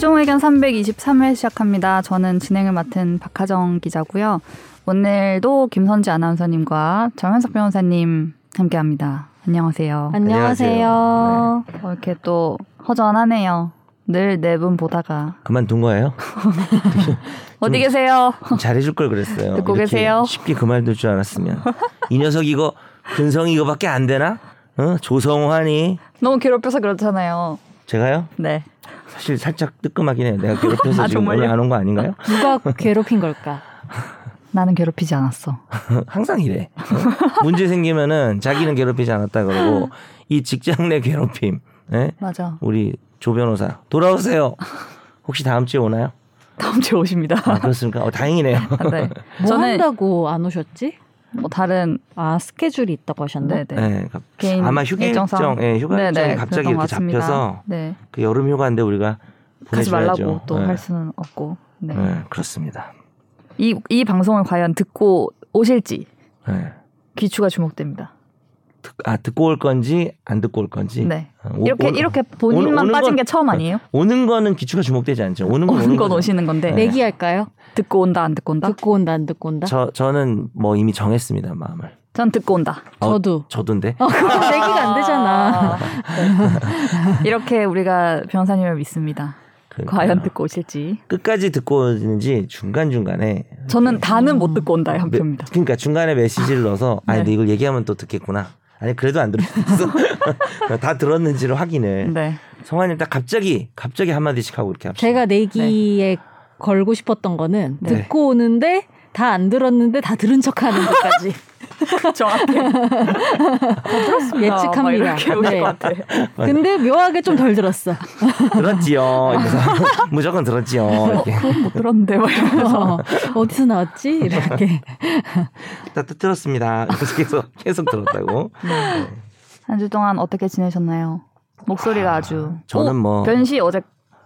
최종 의견 323회 시작합니다. 저는 진행을 맡은 박하정 기자고요. 오늘도 김선지 아나운서님과 정현석 변호사님 함께합니다. 안녕하세요. 안녕하세요. 네. 어, 이렇게 또 허전하네요. 늘 네 분 보다가 그만둔 거예요? 어디 계세요? 잘해줄 걸 그랬어요. 듣고 계세요? 쉽게 그만둘 줄 알았으면 이 녀석 이거 근성이 이거밖에 안 되나? 어? 조성환이 너무 괴롭혀서 그렇잖아요. 제가요? 네. 사실 살짝 뜨끔하긴 해요. 내가 괴롭혀서 아, 지금? 오늘 안 온 거 아닌가요? 누가 괴롭힌 걸까? 나는 괴롭히지 않았어. 항상 이래. 어? 문제 생기면은 자기는 괴롭히지 않았다 그러고 이 직장 내 괴롭힘. 예? 맞아. 우리 조 변호사 돌아오세요. 혹시 다음 주에 오나요? 다음 주에 오십니다. 아, 그렇습니까? 어, 다행이네요. 네. 뭐 저는 한다고 안 오셨지? 뭐 다른 아 스케줄이 있다고 하셨나? 네, 네. 네, 그- 개인 아마 휴가 일정상. 일정, 예, 휴가 네, 일정이 네, 갑자기 이렇게 같습니다. 잡혀서 네. 그 여름 휴가인데 우리가 가지 보내줘야죠. 말라고 또 네. 할 수는 없고. 네. 네, 그렇습니다. 이, 이 방송을 과연 듣고 오실지 네. 귀추가 주목됩니다. 듣, 아 듣고 올 건지 안 듣고 올 건지. 네. 어, 오- 이렇게 오- 이렇게 본인만 오는 빠진 건- 게 처음 아니에요? 오는 거는 기초가 주목되지 않죠. 오는 건 오는 건. 오시는 건데 네. 내기할까요? 듣고 온다 안 듣고 온다? 듣고 온다 안 듣고 온다? 저 저는 뭐 이미 정했습니다 마음을. 전 듣고 온다. 어, 저도. 저도인데. 어, 그럼 내기가 안 되잖아. 네. 이렇게 우리가 변호사님을 믿습니다. 그러니까요. 과연 듣고 오실지. 끝까지 듣고 오는지 중간 중간에. 저는 다는 못 듣고 온다의 한 표입니다. 그러니까 중간에 메시지를 넣어서 아 네. 근데 이걸 얘기하면 또 듣겠구나. 아니 그래도 안 있어. 다 들었는지를 확인을. 네. 성환이 딱 갑자기 갑자기 한 마디씩 하고 이렇게 합시다. 제가 내기에 걸고 싶었던 거는 네. 듣고 오는데 다 안 들었는데 다 들은 척하는 것까지 정확해. 예측합니다. 막 이렇게 오실 네. 근데 묘하게 좀 덜 들었어. 들었지요. 무조건 들었지요. 이렇게 못 들었는데 막 이러면서. 어, 어디서 나왔지? 이렇게. 다 들었습니다. 계속 계속 들었다고. 한주 동안 어떻게 지내셨나요? 목소리가 아주. 저는 오, 뭐- 변시 어제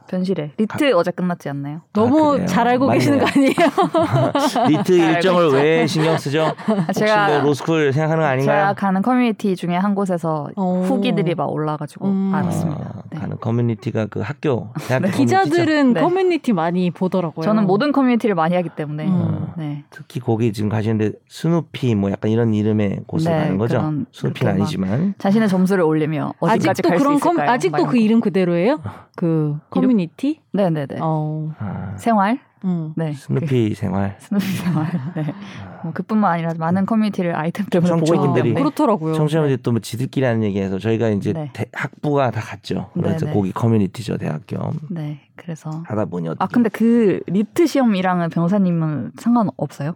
변시래. LEET 어제 끝났지 않나요? 너무 그래요? 잘 알고 맞네요. 계시는 거 아니에요? LEET 일정을 왜 신경 쓰죠? 혹시 제가- 뭐 로스쿨 생각하는 거 아닌가요? 제가 가는 커뮤니티 중에 한 곳에서 오. 후기들이 막 올라가지고 음. 알았습니다. 아, 네. 가는 커뮤니티가 그 학교 대학교 커뮤니티죠? 기자들은 네. 커뮤니티 많이 보더라고요. 저는 모든 커뮤니티를 많이 하기 때문에 음. 네. 특히 거기 지금 가시는데 스누피 뭐 약간 이런 이름의 곳을 네, 가는 거죠. 스누피는 아니지만 자신의 점수를 올리며 어디까지 아직도 갈수 그런 있을까요? 컴, 아직도 막그 이름 그대로예요? 그 커뮤니티? 거. 네네네. 어. 아, 생활. 음. 네. 스누피 생활. 그 스누피 생활. 네. 뭐 그뿐만 아니라 많은 커뮤니티를 아이템 때문에 청취자분들이 때문에. 그렇더라고요. 청취자분들이 또 뭐 지들끼리 하는 얘기해서 저희가 이제 네. 대- 학부가 다 같죠. 그래서 네, 네. 거기 커뮤니티죠 대학교 네. 그래서 하다 보니 어떻게 아 근데 그 리트 시험이랑은 변호사님은 상관 없어요?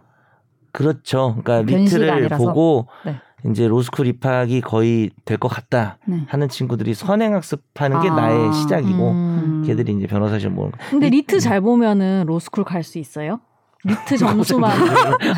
그렇죠. 그러니까 LEET를 아니라서. 보고 네. 이제 로스쿨 입학이 거의 될 것 같다 네. 하는 친구들이 선행학습하는 게 아. 나의 시작이고 음. 걔들이 이제 변호사 시험 보는 거. 근데 LEET 잘 보면은 로스쿨 갈 수 있어요? LEET 점수만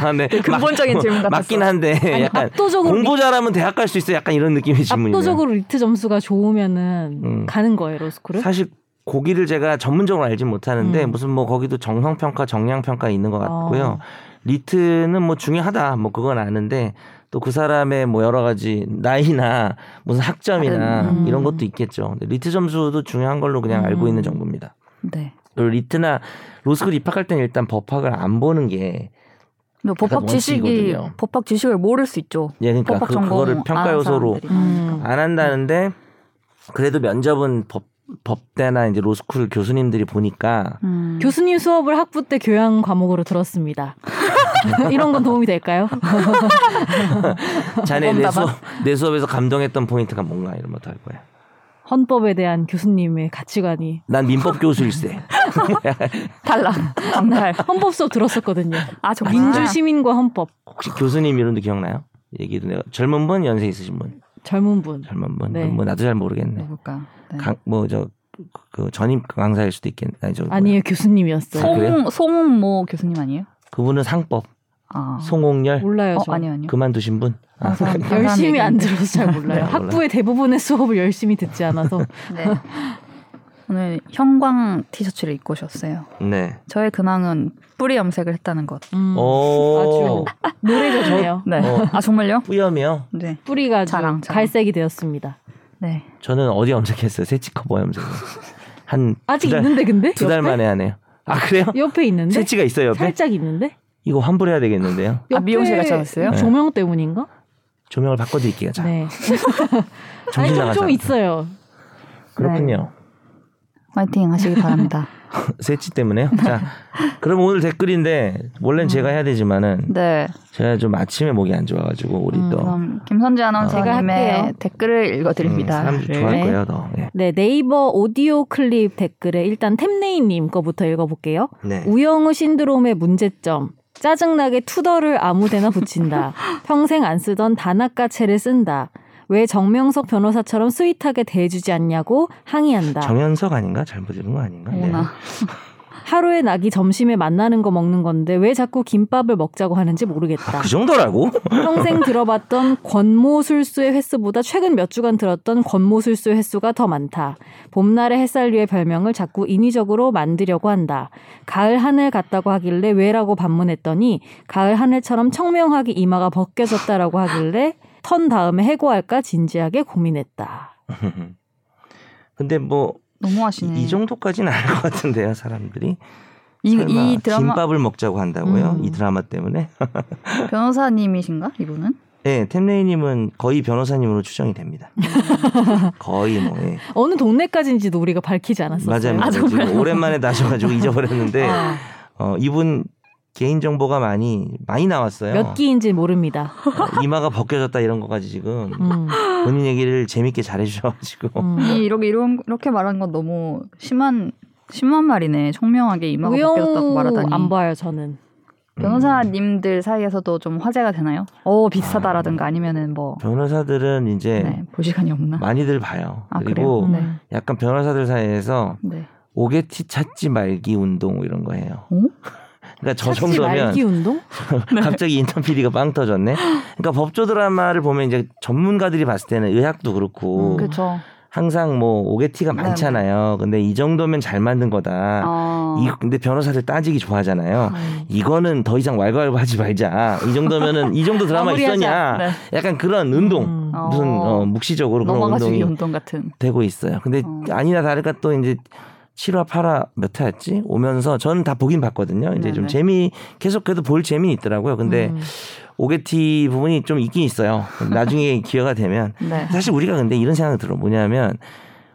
아, 네. 근본적인 질문 같았어. 맞긴 한데 아니, 약간 압도적으로 공부 잘하면 대학 갈 수 있어 약간 이런 느낌의 질문이네요. 압도적으로 LEET 점수가 좋으면은 음. 가는 거예요 로스쿨을? 사실 거기를 제가 전문적으로 알진 못하는데 음. 무슨 뭐 거기도 정성 평가, 정량 평가 있는 것 같고요. 어. LEET는 뭐 중요하다 뭐 그건 아는데 또 그 사람의 뭐 여러 가지 나이나 무슨 학점이나 음. 이런 것도 있겠죠. 근데 LEET 점수도 중요한 걸로 그냥 알고 음. 있는 정보입니다. 네. 그리고 LEET나 로스쿨 입학할 때는 일단 법학을 안 보는 게 근데 법학 지식이. 법학 지식을 모를 수 있죠. 예, 그러니까 그, 그거를 평가 요소로 음. 안 한다는데 그래도 면접은 법 법대나 이제 로스쿨 교수님들이 보니까 음. 교수님 수업을 학부 때 교양 과목으로 들었습니다. 이런 건 도움이 될까요? 자네 내. 수업 내 수업에서 감동했던 포인트가 뭔가 이런 것도 할 거야. 헌법에 대한 교수님의 가치관이 난 민법 교수일세. 탈락. 강탈. 헌법 수업 들었었거든요. 아 정말. 민주 시민과 헌법 혹시 교수님 이름도 기억나요? 얘기도 내가 젊은 분, 연세 있으신 분, 젊은 분. 젊은 분. 네. 뭐 나도 잘 모르겠네. 누굴까? 네. 뭐저 그 전임 강사일 수도 있겠네. 아니. 아니에요 교수님이었어요. 아, 그래요? 송 송모 교수님 아니에요? 그분은 상법 아. 송옥렬 몰라요 어 저. 아니요 아니요. 그만두신 분. 아, 항상- 항상 열심히 안. 들어서 잘 몰라요. 네, 몰라요. 학부의 대부분의 수업을 열심히 듣지 않아서. 네. 오늘 형광 티셔츠를 입고 오셨어요. 네. 저의 근황은 뿌리 염색을 했다는 것. 음, 오. 아주 노래졌네요. 네. 어. 아 정말요? 뿌염이요. 네. 뿌리가 자랑, 자랑. 갈색이 되었습니다. 네. 저는 어디 염색했어요? 새치커버 염색. 한 아직 두 달, 있는데 근데 두 달? 만에 하네요. 아 그래요? 옆에 있는데 새치가 있어요 옆에? 살짝 있는데 이거 환불해야 되겠는데요. 아, 미용실 가셔왔어요? 네. 조명 때문인가? 조명을 바꿔드릴게요. 자, 네. 정신 아니 좀. 좀 있어요. 그렇군요. 화이팅 하시기 바랍니다. 새치 때문에요. 자, 그럼 오늘 댓글인데 원래는 제가 해야 되지만은 네. 제가 좀 아침에 목이 안 좋아가지고 우리 음, 또 그럼 김선재 제가 아나운서님의 할게요. 댓글을 읽어드립니다. 음, 사람들 네. 좋아할 네. 거예요, 더. 네. 네 네이버 오디오 클립 댓글에 일단 템네이님 거부터 읽어볼게요. 네. 우영우 신드롬의 문제점. 짜증나게 to the를 아무데나 붙인다. 평생 안 쓰던 다나까체를 쓴다. 왜 정명석 변호사처럼 sweet하게 대해주지 않냐고 항의한다. 정현석 아닌가? 잘못 읽은 거 아닌가? 네. 하루에 낙이 점심에 맛나는 거 먹는 건데 왜 자꾸 김밥을 먹자고 하는지 모르겠다. 그 정도라고? 평생 들어봤던 권모술수의 횟수보다 최근 몇 주간 들었던 권모술수의 횟수가 더 많다. 봄날의 햇살류의 별명을 자꾸 인위적으로 만들려고 한다. 가을 하늘 같다고 하길래 왜라고 반문했더니 가을 하늘처럼 청명하게 이마가 벗겨졌다라고 하길래 턴 다음에 해고할까 진지하게 고민했다. 근데 뭐이 너무하시네. 정도까지는 아닐 것 같은데요, 사람들이. 이, 설마 이 드라마 김밥을 먹자고 한다고요? 음. 이 드라마 때문에? 변호사님이신가 이분은? 네, 템레이님은 거의 변호사님으로 추정이 됩니다. 거의 뭐. 예. 어느 동네까지인지도 우리가 밝히지 않았었어요. 맞아요. 맞아요. 지금 오랜만에 나셔가지고 잊어버렸는데 아, 어, 이분 개인 정보가 많이 많이 나왔어요. 몇 기인지 모릅니다. 어, 이마가 벗겨졌다 이런 거까지 지금 음, 본인 얘기를 재밌게 잘해주셔가지고 음. 이 이렇게 이런 이렇게 말하는 건 너무 심한 심한 말이네. 청명하게 이마가 벗겨졌다고 말하다니. 안 봐요 저는. 변호사님들 사이에서도 좀 화제가 되나요? 어 비슷하다라든가 아니면은 뭐 변호사들은 이제 네, 볼 시간이 없나? 많이들 봐요. 아, 그리고 그래요? 네. 음. 약간 변호사들 사이에서 네. 오게티 찾지 말기 운동 이런 거 해요. 어? 그러니까 저 정도면? 갑자기 인턴 PD가 빵 터졌네. 그러니까 법조 드라마를 보면 이제 전문가들이 봤을 때는 의학도 그렇고 음, 그렇죠. 항상 뭐 오게티가 네, 많잖아요. 근데 이 정도면 잘 만든 거다. 어. 이 근데 변호사들 따지기 좋아하잖아요. 음. 이거는 더 이상 왈가왈부하지 말자. 이 정도면은 이 정도 드라마. 있었냐? 네. 약간 그런 운동 음. 무슨 어. 어, 묵시적으로 그런 운동이 운동 같은. 되고 있어요. 근데 어. 아니나 다를까 또 이제 7화 8화 몇 화였지 오면서 저는 다 보긴 봤거든요. 이제 좀 네네. 재미 계속해도 볼 재미는 있더라고요. 근데 음. 오게티 부분이 좀 있긴 있어요. 나중에 기회가 되면 네. 사실 우리가 근데 이런 생각 들어 뭐냐면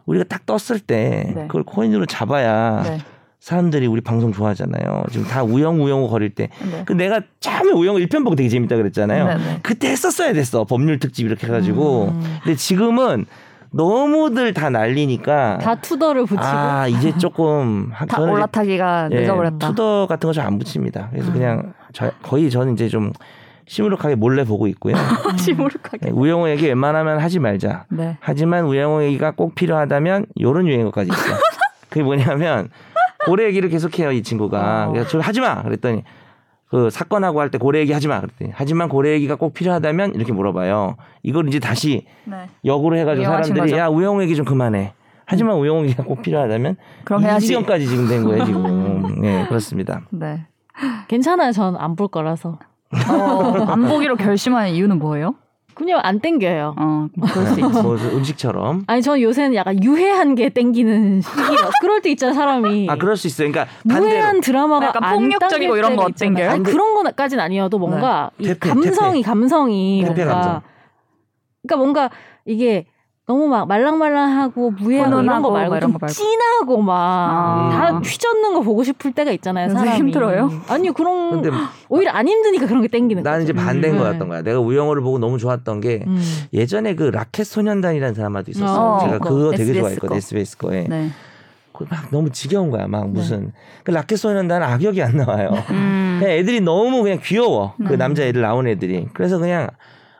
우리가 딱 떴을 때 네. 그걸 코인으로 잡아야 네. 사람들이 우리 방송 좋아하잖아요. 지금 다 우영 우영우 거릴 때. 네. 그 내가 처음에 우영우 1편 보고 되게 재밌다 그랬잖아요. 네네. 그때 했었어야 됐어. 법률 특집 이렇게 해가지고. 음. 근데 지금은 너무들 다 날리니까. 다 to the를 붙이고 아, 이제 조금. 한- 다 올라타기가 예, 늦어버렸다. to the 같은 거 잘 안 붙입니다. 그래서 음. 그냥 저, 거의 저는 이제 좀 시무룩하게 몰래 보고 있고요. 시무룩하게. 예, 우영우 얘기 웬만하면 하지 말자. 네. 하지만 우영우 얘기가 꼭 필요하다면 요런 유행어까지 있어요. 그게 뭐냐면 고래 얘기를 계속해요 이 친구가. 어. 그래서 저 하지 마 그랬더니 그 사건하고 할 때 고래 얘기 하지 마 그랬더니 하지만 고래 얘기가 꼭 필요하다면 이렇게 물어봐요. 이걸 이제 다시 네. 역으로 해가지고 사람들이 거죠? 야 우영우 얘기 좀 그만해. 하지만 우영우 얘기가 꼭 필요하다면 그럼 이 해야지. 지경까지 지금 된 거예요 지금. 네 그렇습니다. 네. 괜찮아요. 전 안 볼 거라서. 어, 안 보기로 결심한 이유는 뭐예요? 그냥 안 땡겨요. 어, 그럴 수 있지. 뭐 음식처럼. 아니 저는 요새는 약간 유해한 게 땡기는 시기라 그럴 때 있잖아 사람이 아 그럴 수 있어요. 그러니까 반대로 무해한 드라마가 약간 안 폭력적이고 이런 거. 땡겨요? 아니, 그런 거까지는 아니어도 뭔가 이 태페, 감성이 감성이 태페 뭔가 감성. 그러니까 뭔가 이게 너무 막 말랑말랑하고 무해하고 이런 거 말고 막 이런 좀거 말고. 진하고 막 아. 다 휘젓는 거 보고 싶을 때가 있잖아요. 사람이 힘들어요? 아니요 그런 근데 오히려 안 힘드니까 그런 게 땡기는 나는 거죠. 이제 반대인 음. 거였던 거야. 내가 우영우를 보고 너무 좋았던 게 음. 예전에 그 라켓 소년단이라는 드라마도 있었어요. 어, 제가 그거. 그거 되게 SBS 좋아했거든. 거. SBS 거에. 네. 그거 막 너무 지겨운 거야. 막 무슨 그 라켓 소년단은 악역이 안 나와요. 음. 그냥 애들이 너무 그냥 귀여워. 그 음. 남자 애들 나온 애들이. 그래서 그냥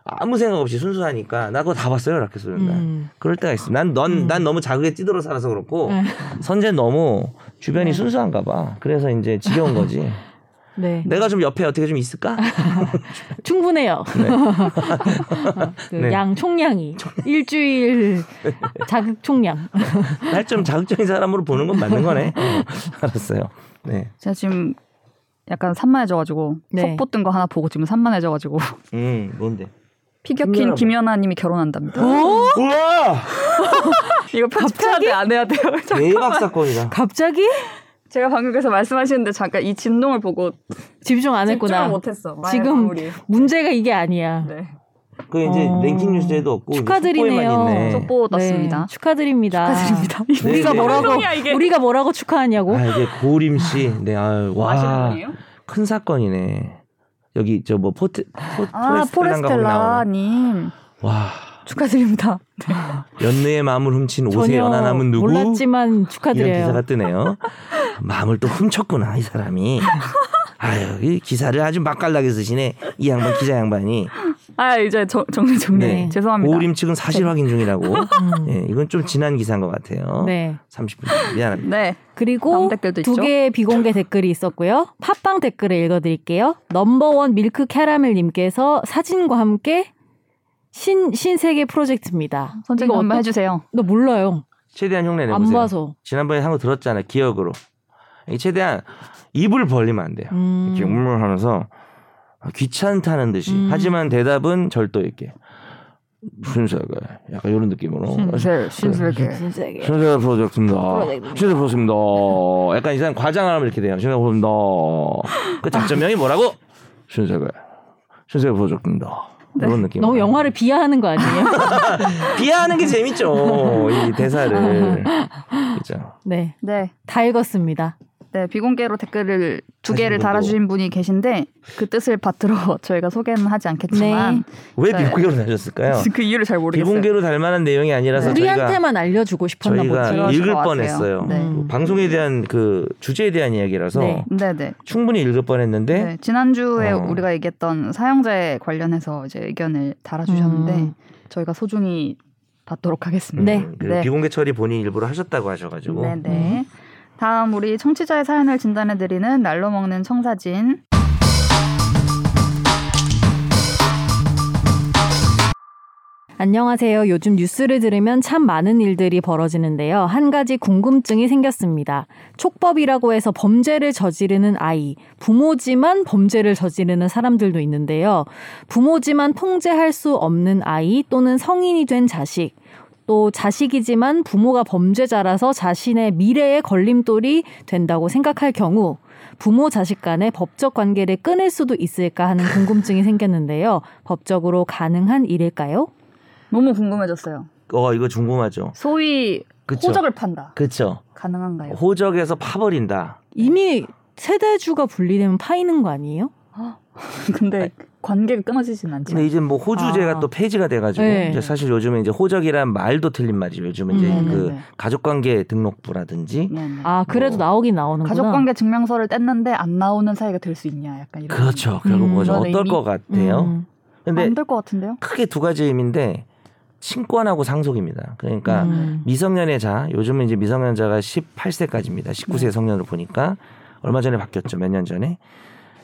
아무 생각 없이 순수하니까 나 그거 다 봤어요. 라켓 소년단. 음. 그럴 때가 있어. 난넌난 음. 너무 자극에 찌들어 살아서 그렇고 네. 선재 너무 주변이 네. 순수한가 봐. 그래서 이제 지겨운 거지. 네 내가 좀 옆에 어떻게 좀 있을까? 충분해요. 그 네. 양 총량이 일주일 자극 총량. 날 좀 자극적인 사람으로 보는 건 맞는 거네. 어, 알았어요. 네. 제가 지금 약간 산만해져가지고 네. 속보 뜬거 하나 보고 지금 산만해져가지고 음, 뭔데? 피겨킨 김연아 김연아님이 결혼한답니다. 우와! 이거 편집해야? 돼, 안 해야 돼요? 대박 사건이다. 갑자기 제가 방금 그래서 말씀하시는데 잠깐 이 진동을 보고 집중 안 했구나. 못했어. 말 지금 마무리. 문제가 이게 아니야. 네. 그 이제 어. 랭킹 뉴스에도 없고 이제 축하드리네요. 속보 떴습니다. 네, 축하드립니다. 축하드립니다. 우리가 네, 뭐라고 방송이야, 이게. 우리가 뭐라고 축하하냐고? 아 이게 고우림 씨, 네, 아시는 와, 분이에요? 큰 사건이네. 여기 저 뭐 포트 포, 아, 나오네. 포레스텔라 님 와, 축하드립니다. 연느의 마음을 훔친 전혀 연하남은 누구? 몰랐지만 이런 축하드려요. 기사가 뜨네요. 마음을 또 훔쳤구나 이 사람이. 아유, 이 기사를 아주 맛깔나게 쓰시네. 이 양반 기자 양반이. 아 이제 정, 정리 정리. 네. 죄송합니다. 고림 측은 사실 확인 중이라고. 음. 예, 이건 좀 지난 기사인 것 같아요. 네. 30분 미안합니다. 네. 그리고 두? 개의 비공개 댓글이 있었고요. 팟빵 댓글을 읽어드릴게요. 넘버원 밀크 캐러멜님께서 사진과 함께 신 신세계 프로젝트입니다. 선생님 이거 한번 해주세요. 나 몰라요. 최대한 흉내 안 내보세요. 봐서. 지난번에 한 거 들었잖아 기억으로. 이 최대한 입을 벌리면 안 돼요. 음. 이렇게 음을 하면서 귀찮다는 듯이. 음. 하지만 대답은 절도 있게. 신세계 약간 이런 느낌으로. 신세 신세계. 신세계. 신세계 프로젝트입니다. 프로젝트입니다. 신세계 프로젝트입니다. 약간 이 사람 과장하면 이렇게 돼요. 신세계 프로젝트입니다. 그 작전명이 뭐라고? 신세계. 신세계 프로젝트입니다. 이런 느낌. 너무 영화를 비하하는 거 아니에요? 비하하는 게 재밌죠. 이 대사를. 그죠. 네. 네. 다 읽었습니다. 네, 비공개로 댓글을 두 개를 분도- 달아주신 분이 계신데 그 뜻을 받들어 저희가 소개는 하지 않겠지만 왜 네. 비공개로 달렸을까요? 그 이유를 잘 모르겠어요. 비공개로 달 만한 내용이 아니라서 저희가 우리한테만 알려주고 싶었나 저희가. 그러실 읽을. 뻔했어요. 네. 음. 방송에 대한 그 주제에 대한 이야기라서 네. 네, 네. 충분히 읽을 뻔했는데 네, 지난주에 어. 우리가 얘기했던 사형제 관련해서 이제 의견을 달아주셨는데 음. 저희가 소중히 받도록 하겠습니다. 네. 음, 그 네. 비공개 처리 본인 일부러 하셨다고 하셔가지고 네, 네. 다음 우리 청취자의 사연을 진단해 드리는 날로 먹는 청사진. 안녕하세요. 요즘 뉴스를 들으면 참 많은 일들이 벌어지는데요. 한 가지 궁금증이 생겼습니다. 촉법이라고 해서 범죄를 저지르는 아이, 부모지만 범죄를 저지르는 사람들도 있는데요. 부모지만 통제할 수 없는 아이 또는 성인이 된 자식, 또 자식이지만 부모가 범죄자라서 자신의 미래에 걸림돌이 된다고 생각할 경우 부모 자식 간의 법적 관계를 끊을 수도 있을까 하는 궁금증이 생겼는데요. 법적으로 가능한 일일까요? 너무 궁금해졌어요. 어 이거 궁금하죠. 소위 그쵸. 호적을 판다. 그렇죠. 가능한가요? 호적에서 파버린다. 이미 세대주가 분리되면 파이는 거 아니에요? 근데 관계가 끊어지진 않죠. 근데 이제 뭐 호주제가 아. 또 폐지가 돼가지고 네. 이제 사실 요즘에 이제 호적이란 말도 틀린 말이죠. 요즘은 이제 음. 그 네네네. 가족관계 등록부라든지 네, 네. 아 그래도 뭐. 나오긴 나오는구나. 가족관계 증명서를 뗐는데 안 나오는 사이가 될 수 있냐, 약간 이런. 그렇죠. 결국 음, 뭐죠? 그런 어떨? 것 같아요. 음. 근데 안될 것 같은데요? 크게 두 가지 의미인데 친권하고 상속입니다. 그러니까 음. 미성년의 자, 요즘은 이제 미성년자가 18세까지입니다. 19세 성년으로 보니까 얼마 전에 바뀌었죠. 몇 년 전에.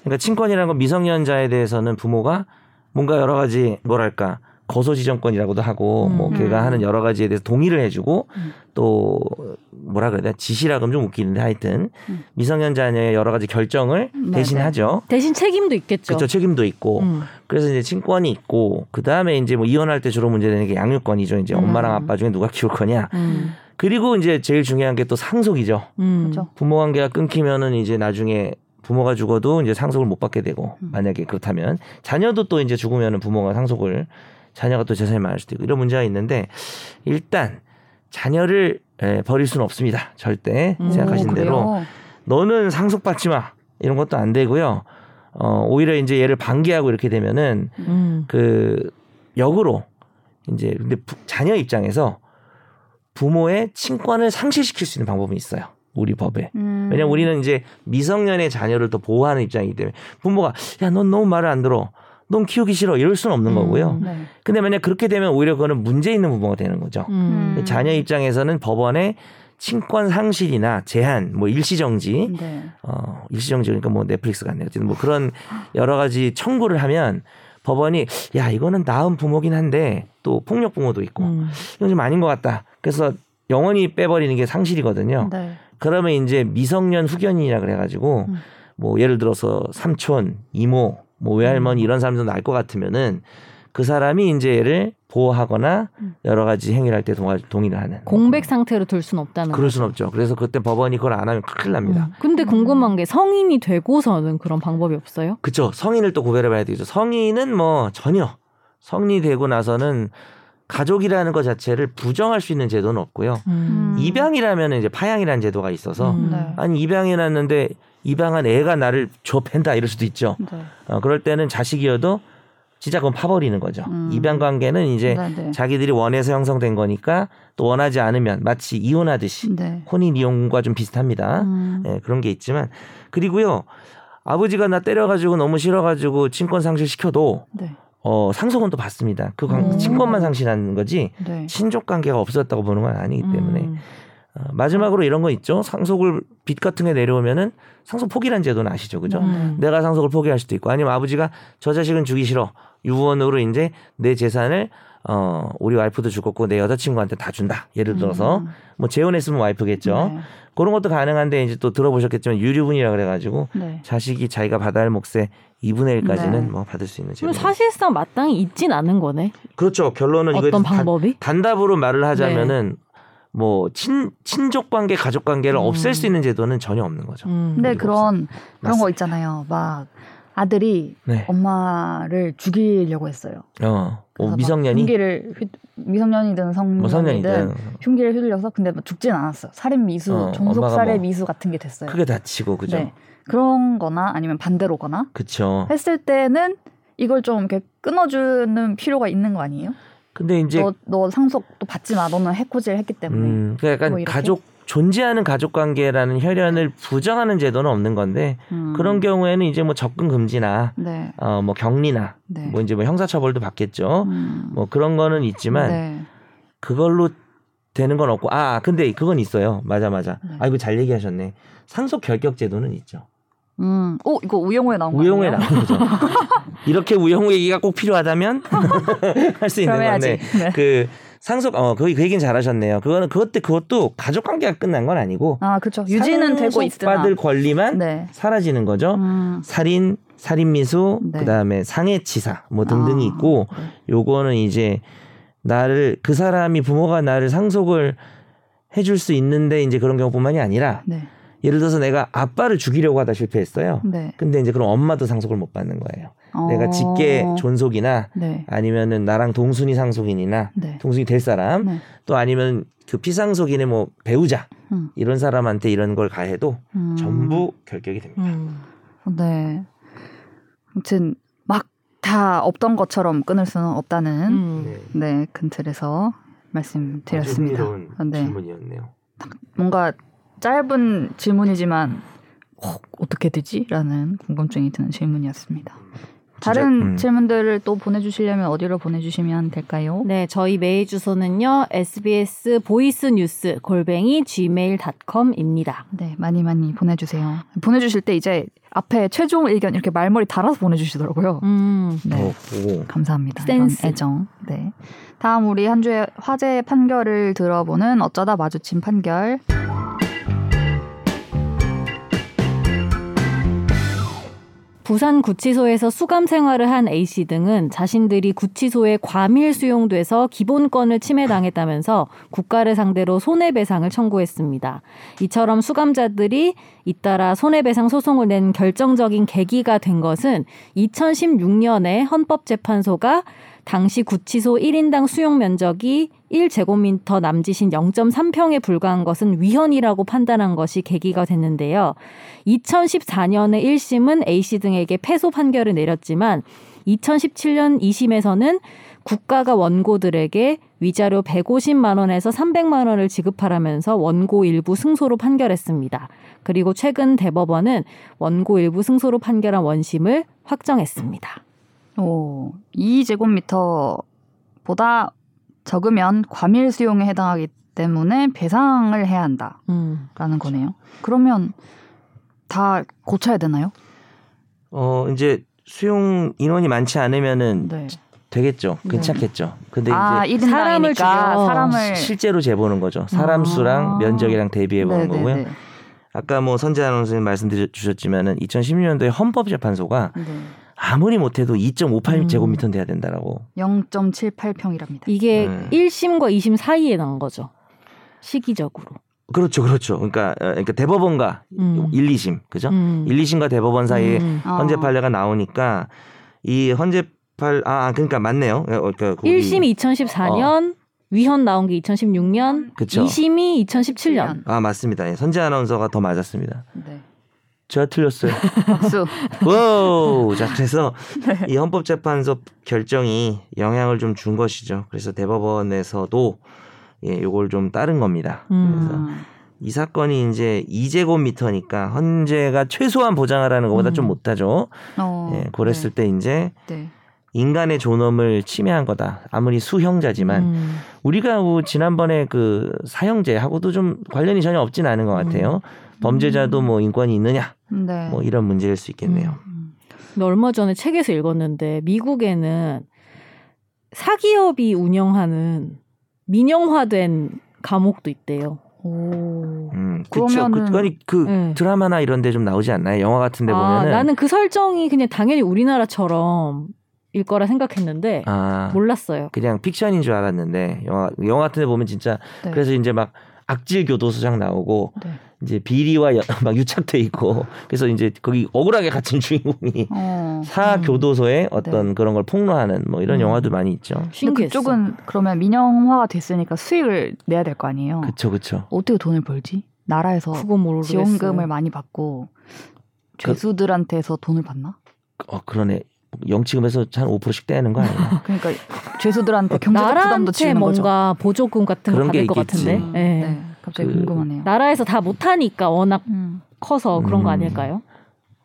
그러니까 친권이라는 건 미성년자에 대해서는 부모가 뭔가 여러 가지 뭐랄까 거소지정권이라고도 하고 뭐 음. 걔가 하는 여러 가지에 대해서 동의를 해주고 음. 또 뭐라 그래야 되나 지시라 그러면 좀 웃기는데 하여튼 음. 미성년자의 여러 가지 결정을 네, 대신 하죠. 대신 책임도 있겠죠. 그렇죠. 책임도 있고 음. 그래서 이제 친권이 있고 그 다음에 이제 뭐 이혼할 때 주로 문제되는 게 양육권이죠. 이제 음. 엄마랑 아빠 중에 누가 키울 거냐. 음. 그리고 이제 제일 중요한 게 또 상속이죠. 음. 부모 관계가 끊기면은 이제 나중에 부모가 죽어도 이제 상속을 못 받게 되고 음. 만약에 그렇다면 자녀도 또 이제 죽으면은 부모가 상속을 자녀가 또 재산이 많을 수도 있고 이런 문제가 있는데 일단 자녀를 에, 버릴 수는 없습니다. 절대 음. 생각하신 오, 대로? 너는 상속받지 마 이런 것도 안 되고요. 어, 오히려 이제 얘를 반기하고 이렇게 되면은 음. 그 역으로 이제 근데 부- 자녀 입장에서 부모의 친권을 상실시킬 수 있는 방법은 있어요. 우리 법에. 음. 왜냐면 우리는 이제 미성년의 자녀를 또 보호하는 입장이기 때문에 부모가 야 넌 너무 말을 안 들어. 넌 키우기 싫어. 이럴 수는 없는 음. 거고요. 네. 근데 만약 그렇게 되면 오히려 그거는 문제 있는 부모가 되는 거죠. 음. 음. 자녀 입장에서는 법원에 친권 상실이나 제한, 뭐 일시 정지, 네. 어, 일시 정지 그러니까 뭐 넷플릭스 같네요. 어쨌든 뭐 그런 여러 가지 청구를 하면 법원이 야 이거는 나은 부모긴 한데 또 폭력 부모도 있고 음. 이건 좀 아닌 것 같다. 그래서 영원히 빼버리는 게 상실이거든요. 네. 그러면 이제 미성년 후견인이라 그래가지고 음. 뭐 예를 들어서 삼촌, 이모, 뭐 외할머니 음. 이런 사람들 날것 같으면은 그 사람이 이제 얘를 보호하거나 음. 여러 가지 행위를 할 때 동의를 하는. 공백 상태로 둘 수는 없다는 그럴. 순 없죠. 그래서 그때 법원이 그걸 안 하면 큰일 납니다. 음. 근데 궁금한 게 성인이 되고서는 그런 방법이 없어요? 그쵸. 성인을 또 구별해 봐야 되죠. 성인은 뭐 전혀 성인이 되고 나서는 가족이라는 것 자체를 부정할 수 있는 제도는 없고요. 음. 입양이라면 이제 파양이라는 제도가 있어서 음. 네. 아니 입양해놨는데 입양한 애가 나를 좁힌다 이럴 수도 있죠. 네. 어, 그럴 때는 자식이어도 진짜 그건 파버리는 거죠. 음. 입양 관계는 이제 네, 네. 자기들이 원해서 형성된 거니까 또 원하지 않으면 마치 이혼하듯이 네. 혼인 이혼과 좀 비슷합니다. 음. 예, 그런 게 있지만 그리고요 아버지가 나 때려가지고 너무 싫어가지고 친권 상실 시켜도 네. 어, 상속은 또 받습니다. 그 관- 오. 친권만 상실하는 거지 네. 친족 관계가 없었다고 보는 건 아니기 때문에 음. 어, 마지막으로 이런 거 있죠. 상속을 빚 같은 게 내려오면은 상속 포기란 제도는 아시죠, 그죠? 음. 내가 상속을 포기할 수도 있고 아니면 아버지가 저 자식은 주기 싫어 유언으로 이제 내 재산을 어 우리 와이프도 죽었고 내 여자친구한테 다 준다. 예를 들어서 음. 뭐 재혼했으면 와이프겠죠. 네. 그런 것도 가능한데 이제 또 들어보셨겠지만 유류분이라 그래가지고 네. 자식이 자기가 받아야 할 몫의 2분의 1까지는 네. 뭐 받을 수 있는 제도. 그럼 사실상 마땅히 있진 않은 거네. 그렇죠. 결론은 이거 어떤 방법이? 단 답으로 말을 하자면은 뭐친 친족 관계, 가족 관계를 음. 없앨 수 있는 제도는 전혀 없는 거죠. 음. 근데 그런 그런 거 맞습니다. 있잖아요. 막 아들이 네. 엄마를 죽이려고 했어요. 어, 막 미성년이 흉기를 휘, 미성년이든 성년이든 뭐 성년이든 흉기를 휘둘려서 근데 뭐 죽진 않았어요. 살인 미수, 어, 종속 살해 뭐 미수 같은 게 됐어요. 크게 다치고 그죠. 네. 그런 거나 아니면 반대로거나 그쵸. 했을 때는 이걸 좀 이렇게 끊어주는 필요가 있는 거 아니에요? 근데 이제 너, 너 상속 또 받지 마. 너는 해코지를 했기 때문에. 음, 그 약간 뭐? 가족 존재하는 가족 관계라는 혈연을 부정하는 제도는 없는 건데 음. 그런 경우에는 이제 뭐 접근 금지나 네. 어뭐 격리나 네. 뭐 이제 뭐 형사처벌도 받겠죠. 음. 뭐 그런 거는 있지만 네. 그걸로 되는 건 없고 아 근데 그건 있어요. 맞아 맞아. 네. 아 이거 잘 얘기하셨네. 상속 결격 제도는 있죠. 음. 오, 이거 우영우에 나온 거 우영우에? 나온 거죠. 이렇게 우영우 얘기가 꼭 필요하다면 할 수 있는. 건데 네. 그 상속 어 그, 그 얘기는 잘하셨네요. 그거는 그것 때 그것도 가족 관계가 끝난 건 아니고 아, 그렇죠. 유지는 되고 있으나. 받을 권리만 네. 사라지는 거죠. 음. 살인, 살인미수, 네. 그다음에 상해치사 뭐 등등이 아, 있고 네. 요거는 이제 나를 그 사람이 부모가 나를 상속을 해줄 수 있는데 이제 그런 경우뿐만이 아니라 네. 예를 들어서 내가 아빠를 죽이려고 하다 실패했어요. 네. 근데 이제 그럼 엄마도 상속을 못 받는 거예요. 내가 어. 직계 존속이나 네. 아니면은 나랑 동순이 상속인이나 네. 동순이 될 사람 네. 또 아니면 그 피상속인의 뭐 배우자 음. 이런 사람한테 이런 걸 가해도 음. 전부 결격이 됩니다. 음. 네. 아무튼 막 다 없던 것처럼 끊을 수는 없다는 음. 네, 큰 틀에서 말씀드렸습니다. 아, 네. 질문이었네요. 뭔가 짧은 질문이지만 어, 어떻게 되지? 라는 궁금증이 드는 질문이었습니다. 다른 음. 질문들을 또 보내주시려면 어디로 보내주시면 될까요? 네, 저희 메일 주소는요. sbs 보이스 뉴스 골뱅이 gmail.com입니다. 네, 많이 많이 보내주세요. 보내주실 때 이제 앞에 최종 의견 이렇게 말머리 달아서 보내주시더라고요. 음. 네. 어, 오. 감사합니다. 센스. 이런 애정. 네. 다음 우리 한 주의 화제 판결을 들어보는 어쩌다 마주친 판결. 부산 구치소에서 수감 생활을 한 A씨 등은 자신들이 구치소에 과밀 수용돼서 기본권을 침해당했다면서 국가를 상대로 손해배상을 청구했습니다. 이처럼 수감자들이 잇따라 손해배상 소송을 낸 결정적인 계기가 된 것은 2016년에 헌법재판소가 당시 구치소 1인당 수용 면적이 1제곱미터 남짓인 0.3평에 불과한 것은 위헌이라고 판단한 것이 계기가 됐는데요. 2014년에 1심은 A씨 등에게 패소 판결을 내렸지만 2017년 2심에서는 국가가 원고들에게 위자료 150만 원에서 300만 원을 지급하라면서 원고 일부 승소로 판결했습니다. 그리고 최근 대법원은 원고 일부 승소로 판결한 원심을 확정했습니다. 오, 2제곱미터보다 적으면 과밀 수용에 해당하기 때문에 배상을 해야 한다라는 음. 거네요. 그러면 다 고쳐야 되나요? 어 이제 수용 인원이 많지 않으면은 네. 되겠죠. 네. 괜찮겠죠. 근데 아, 이제 1인당이니까 사람을 죽여. 사람을 실제로 재보는 거죠. 사람 아. 수랑 면적이랑 대비해 보는 네, 거고요. 네, 네. 아까 뭐 선재 아나운서님 말씀 주셨지만은 2016년도에 헌법재판소가 네. 아무리 못해도 2.58 음. 제곱미터는 돼야 된다라고. 0.78평이랍니다. 이게 네. 1심과 2심 사이에 난 거죠. 시기적으로. 그렇죠, 그렇죠. 그러니까 어, 그러니까 대법원과 음. 1, 2심 그죠? 음. 1, 2심과 대법원 사이에 음. 어. 헌재 판례가 나오니까 이 헌재 팔 아, 아, 그러니까 맞네요. 어, 그러니까 거기- 1심이 2014년, 위헌 나온 게 2016년, 그쵸. 2심이 2017년. 아 맞습니다. 예, 선재 아나운서가 더 맞았습니다. 네. 제가 틀렸어요. 박수. wow. 자, 그래서 이 헌법재판소 결정이 영향을 좀 준 것이죠. 그래서 대법원에서도 예, 요걸 좀 따른 겁니다. 음. 음. 이 사건이 이제 2제곱미터니까 헌재가 최소한 보장하라는 것보다 음. 좀 못하죠. 어, 예, 그랬을 때 이제 네. 네. 인간의 존엄을 침해한 거다. 아무리 수형자지만 음. 우리가 뭐 지난번에 그 사형제하고도 좀 관련이 전혀 없진 않은 것 같아요. 범죄자도 뭐 인권이 있느냐 네. 뭐 이런 문제일 수 있겠네요. 음. 근데 얼마 전에 책에서 읽었는데 미국에는 사기업이 운영하는 민영화된 감옥도 있대요. 오. 음, 그렇죠. 그, 아니 그 네. 드라마나 이런 데 좀 나오지 않나요? 영화 같은 데 아, 보면은 나는 그 설정이 그냥 당연히 우리나라처럼 일 거라 생각했는데 아, 몰랐어요. 그냥 픽션인 줄 알았는데 영화 영화 같은 데 보면 진짜 네. 그래서 이제 막 악질 교도소장 나오고 네. 이제 비리와 여- 막 유착돼 있고 그래서 이제 거기 억울하게 갇힌 주인공이 어. 사 음. 교도소에 어떤 그런 걸 폭로하는 뭐 이런 음. 영화도 많이 있죠. 근데 신기했어. 그쪽은 그러면 민영화가 됐으니까 수익을 내야 될 거 아니에요. 그쵸 그쵸. 어떻게 돈을 벌지? 나라에서. 지원금을 많이 받고 죄수들한테서 돈을 받나? 어 그러네. 영치금에서 한 5%씩 떼는 거 아니야? 그러니까 죄수들한테 경제적 부담도 나라한테 지는 거죠. 뭔가 보조금 같은 거 받을 것. 같은데. 음, 예. 네. 갑자기 그- 궁금하네요. 나라에서 다 못하니까 워낙 음. 커서 그런 거 음. 아닐까요?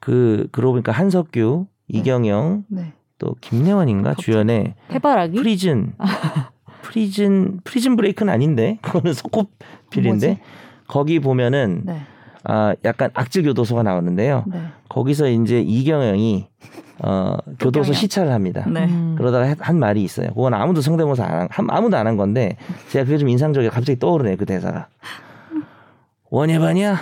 그 그러고 보니까 한석규, 이경영, 네. 또 김래원인가 갑자기. 주연의 해바라기? 프리즌 프리즌 프리즌 브레이크는 아닌데 그거는 석호필인데 뭐지? 거기 보면은 네. 아 약간 악질 교도소가 나오는데요. 네. 거기서 이제 이경영이 어 교도소. 시찰을 합니다. 네. 음. 그러다가 해- 한 말이 있어요. 그건 아무도 성대모사 안 한, 한- 아무도 안 한 건데 제가 그게 좀 인상적이에 갑자기 떠오르네 그 대사가. 원예반이야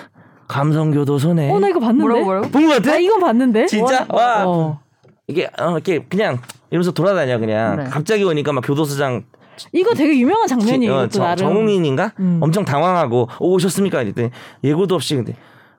감성 교도소네. 어, 나 이거 봤는데? 뭐라고 뭐라고? 본것 같아? 나 이건 봤는데? 진짜? 어. 와. 어. 이게 어, 이렇게 그냥 이러면서 돌아다녀 그냥 네. 갑자기 오니까 막 교도소장 이거 되게 유명한 장면이에요. 어, 이것도 정- 나름. 정웅인인가 음. 엄청 당황하고 오, 오셨습니까? 이랬더니 예고도 없이 근데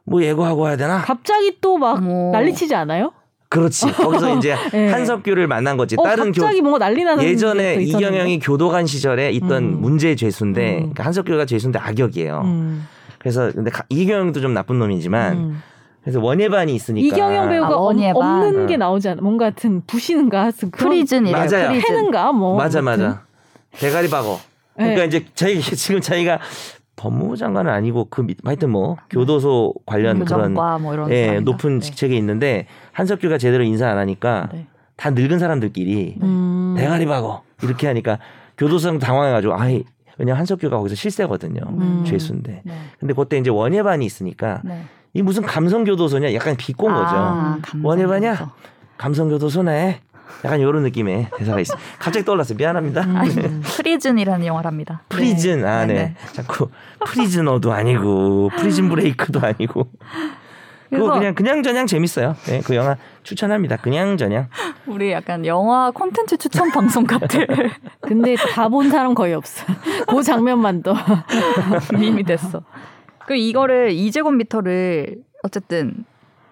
뭐 예고하고 와야 되나? 갑자기 또막 어머. 난리치지 않아요? 그렇지. 거기서 이제 네. 한석규를 만난 거지. 어, 다른 교 갑자기 뭔가 난리 나는 예전에? 이경영이 교도관 시절에 있던 음. 문제의 죄수인데 음. 그러니까 한석규가 죄수인데 악역이에요. 음. 그래서 근데 가- 이경영도 좀 나쁜 놈이지만 음. 그래서 원예반이 있으니까 이경영 배우가 아, 원예반. 없는 어. 게 나오지 않아? 뭔가 같은 부시는가? 프리즌이래요. 맞아요. 프리즌. 패는가? 뭐. 맞아. 맞아 대가리 박어. 그러니까 네. 이제 저희 지금 저희가 법무부 장관은 아니고 그 밑- 하여튼 뭐 교도소 관련 그런 뭐 이런 예, 사람이다. 높은 네. 직책에 있는데 한석규가 제대로 인사 안 하니까 네. 다 늙은 사람들끼리 음. 대가리 박어 이렇게 하니까 교도소장 당황해가지고 아이 왜냐 한석규가 거기서 실세거든요 음. 죄수인데 네. 근데 그때 이제 원예반이 있으니까 네. 이 무슨 감성교도소냐 약간 비꼰 거죠 아, 감성 원예반이야? 교도소. 감성교도소네 약간 이런 느낌의 대사가 있어 갑자기 떠올랐어요 미안합니다 음. 프리즌이라는 영화랍니다. 프리즌 아 네, 네 네. 자꾸 prisoner도 아니고 프리즌 브레이크도 아니고 그거 그냥 그냥 저냥 재밌어요 네, 그 영화 추천합니다 그냥 저냥 우리 약간 영화 콘텐츠 추천 방송 같아. 근데 다 본 사람 거의 없어. 그 장면만 더. 밈이 됐어. 그 이거를 2제곱미터를 어쨌든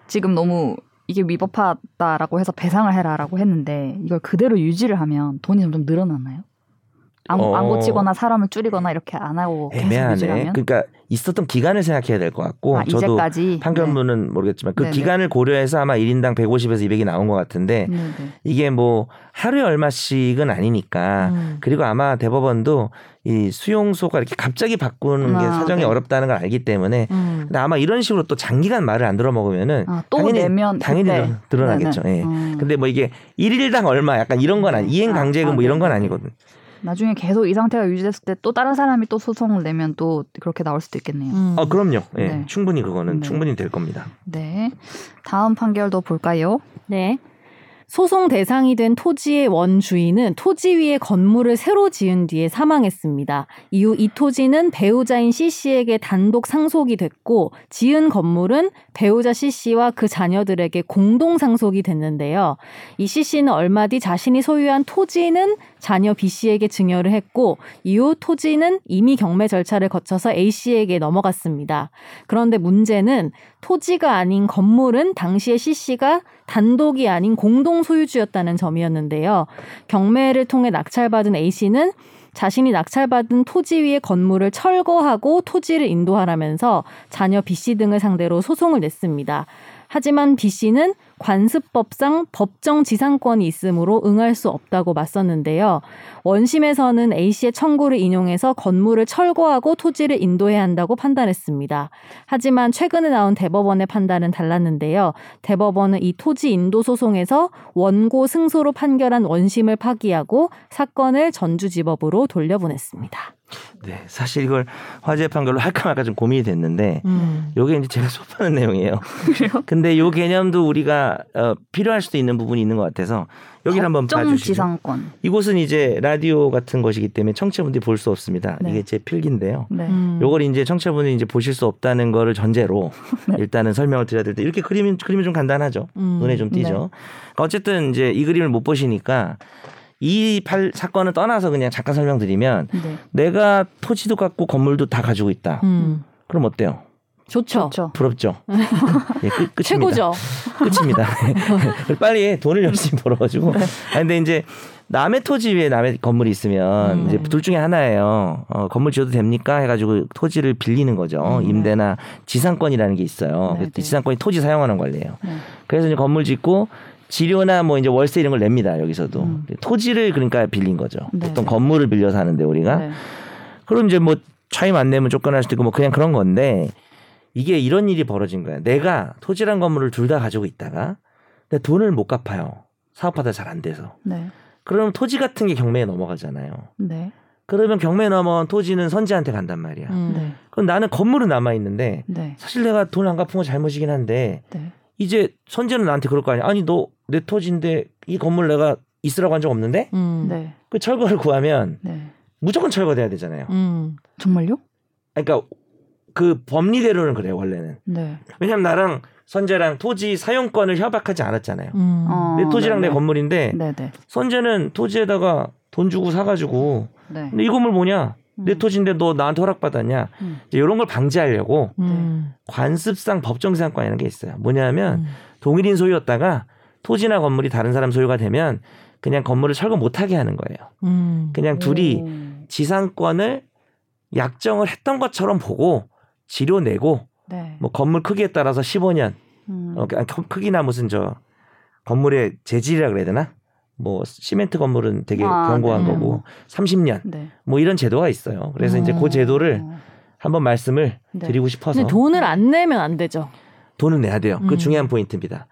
지금 너무 이게 위법하다라고 해서 배상을 해라라고 했는데 이걸 그대로 유지를 하면 돈이 점점 늘어나나요? 안, 어. 안 고치거나 사람을 줄이거나 이렇게 안 하고 애매하네 유지하면 그러니까 있었던 기간을 생각해야 될 것 같고 아, 저도 이제까지 판결문은 모르겠지만 그 네네. 기간을 고려해서 아마 1인당 150에서 200이 나온 것 같은데 네, 네. 이게 뭐 하루에 얼마씩은 아니니까 음. 그리고 아마 대법원도 이 수용소가 이렇게 갑자기 바꾸는 게 아, 사정이 네. 어렵다는 걸 알기 때문에 음. 근데 아마 이런 식으로 또 장기간 말을 안 들어 먹으면은 아, 또 당연히 내면 당연히 그때. 드러나겠죠. 네네. 예. 음. 근데 뭐 이게 일일당 얼마 약간 이런 건 아니 이행 아, 강제금 아, 뭐 이런 건 네네. 아니거든. 나중에 계속 이 상태가 유지됐을 때 또 다른 사람이 또 소송을 내면 또 그렇게 나올 수도 있겠네요. 음. 어 그럼요. 예. 네. 충분히 그거는 네. 충분히 될 겁니다. 네. 다음 판결도 볼까요? 네. 소송 대상이 된 토지의 원주인은 토지 위에 건물을 새로 지은 뒤에 사망했습니다. 이후 이 토지는 배우자인 C씨에게 단독 상속이 됐고 지은 건물은 배우자 C씨와 그 자녀들에게 공동 상속이 됐는데요. 이 C씨는 얼마 뒤 자신이 소유한 토지는 자녀 B씨에게 증여를 했고 이후 토지는 이미 경매 절차를 거쳐서 A씨에게 넘어갔습니다. 그런데 문제는 토지가 아닌 건물은 당시에 C씨가 단독이 아닌 공동 소유주였다는 점이었는데요. 경매를 통해 낙찰받은 A씨는 자신이 낙찰받은 토지 위의 건물을 철거하고 토지를 인도하라면서 자녀 B씨 등을 상대로 소송을 냈습니다. 하지만 B씨는 관습법상 법정 지상권이 있으므로 응할 수 없다고 맞섰는데요. 원심에서는 A씨의 청구를 인용해서 건물을 철거하고 토지를 인도해야 한다고 판단했습니다. 하지만 최근에 나온 대법원의 판단은 달랐는데요. 대법원은 이 토지 인도 소송에서 원고 승소로 판결한 원심을 파기하고 사건을 전주지법으로 돌려보냈습니다. 네, 사실 이걸 화재 판결로 할까 말까 좀 고민이 됐는데 음. 요게 이제 제가 수업하는 내용이에요. 그래요? 근데 요 개념도 우리가 어, 필요할 수도 있는 부분이 있는 것 같아서 여기를 한번 봐주시죠. 지상권. 이곳은 이제 라디오 같은 것이기 때문에 청취자분들이 볼 수 없습니다. 네. 이게 제 필기인데요. 네. 음. 요걸 이제 청취자분들이 이제 보실 수 없다는 거를 전제로 네. 일단은 설명을 드려야 될 때 이렇게 그림이 그림이 좀 간단하죠. 음. 눈에 좀 띄죠. 네. 그러니까 어쨌든 이제 이 그림을 못 보시니까 이 팔, 사건을 떠나서 그냥 잠깐 설명드리면 네. 내가 토지도 갖고 건물도 다 가지고 있다. 음. 그럼 어때요? 좋죠. 그렇죠. 부럽죠. 예, 끝, 끝입니다. 최고죠. 끝입니다. 빨리 돈을 열심히 벌어가지고. 네. 아 근데 이제 남의 토지 위에 남의 건물이 있으면 음. 이제 둘 중에 하나예요. 어, 건물 지어도 됩니까? 해가지고 토지를 빌리는 거죠. 음. 임대나 지상권이라는 게 있어요. 네, 네. 지상권이 토지 사용하는 관리예요. 네. 그래서 이제 건물 짓고 지료나 뭐 이제 월세 이런 걸 냅니다. 여기서도 음. 토지를 그러니까 빌린 거죠. 네, 보통 네. 건물을 빌려서 하는데 우리가 네. 그럼 이제 뭐 차임 안 내면 쫓겨날 수도 있고 뭐 그냥 그런 건데 이게 이런 일이 벌어진 거야. 내가 토지란 건물을 둘 다 가지고 있다가 근데 돈을 못 갚아요. 사업하다 잘 안 돼서. 네. 그럼 토지 같은 게 경매에 넘어가잖아요. 네. 그러면 경매에 넘어간 토지는 선지한테 간단 말이야. 음. 네. 그럼 나는 건물은 남아 있는데 네. 사실 내가 돈 안 갚은 건 잘못이긴 한데 네. 이제 선재는 나한테 그럴 거 아니야. 아니 너 내 토지인데 이 건물 내가 있으라고 한 적 없는데 음. 네. 그 철거를 구하면 네. 무조건 철거돼야 되잖아요. 음. 정말요? 그러니까 그 법리대로는 그래요 원래는. 네. 왜냐면 나랑 선재랑 토지 사용권을 협약하지 않았잖아요. 음. 어, 내 토지랑 네, 내 네. 건물인데 네, 네. 선재는 토지에다가 돈 주고 사가지고 네. 근데 이 건물 뭐냐? 내 음. 토지인데 너 나한테 허락받았냐? 음. 이제 이런 걸 방지하려고 음. 관습상 법정지상권이라는 게 있어요. 뭐냐면 음. 동일인 소유였다가 토지나 건물이 다른 사람 소유가 되면 그냥 건물을 철거 못하게 하는 거예요. 음. 그냥 둘이 오. 지상권을 약정을 했던 것처럼 보고 지료 내고 네. 뭐 건물 크기에 따라서 15년 음. 어, 크- 크기나 무슨 저 건물의 재질이라 그래야 되나? 뭐 시멘트 건물은 되게 아, 견고한 네. 거고 30년 네. 뭐 이런 제도가 있어요. 그래서 이제 어. 그 제도를 한번 말씀을 네. 드리고 싶어서 돈을 안 내면 안 되죠. 돈은 내야 돼요. 그 음. 중요한 포인트입니다.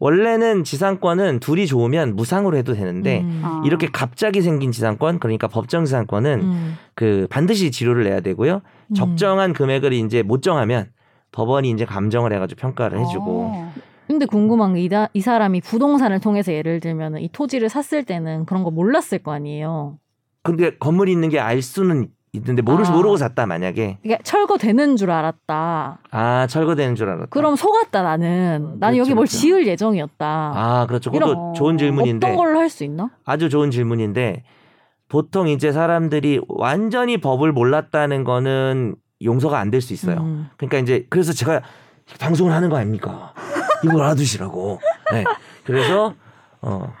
원래는 지상권은 둘이 좋으면 무상으로 해도 되는데 음. 아. 이렇게 갑자기 생긴 지상권 그러니까 법정 지상권은 음. 그 반드시 지료를 내야 되고요. 음. 적정한 금액을 이제 못 정하면 법원이 이제 감정을 해가지고 평가를 해주고 어. 근데 궁금한 게 이, 이 사람이 부동산을 통해서 예를 들면 이 토지를 샀을 때는 그런 거 몰랐을 거 아니에요. 근데 건물이 있는 게 알 수는 있는데 모르 아. 모르고 샀다 만약에 이게 철거되는 줄 알았다. 아 철거되는 줄 알았다. 그럼 속았다 나는. 나는 여기 그렇죠, 뭘 그렇죠. 지을 예정이었다. 아 그렇죠. 그것도 이런- 좋은 질문인데 어떤 걸로 할 수 있나? 아주 좋은 질문인데 보통 이제 사람들이 완전히 법을 몰랐다는 거는 용서가 안 될 수 있어요. 음. 그러니까 이제 그래서 제가 방송을 하는 거 아닙니까? 이걸 알아두시라고. 네. 그래서 어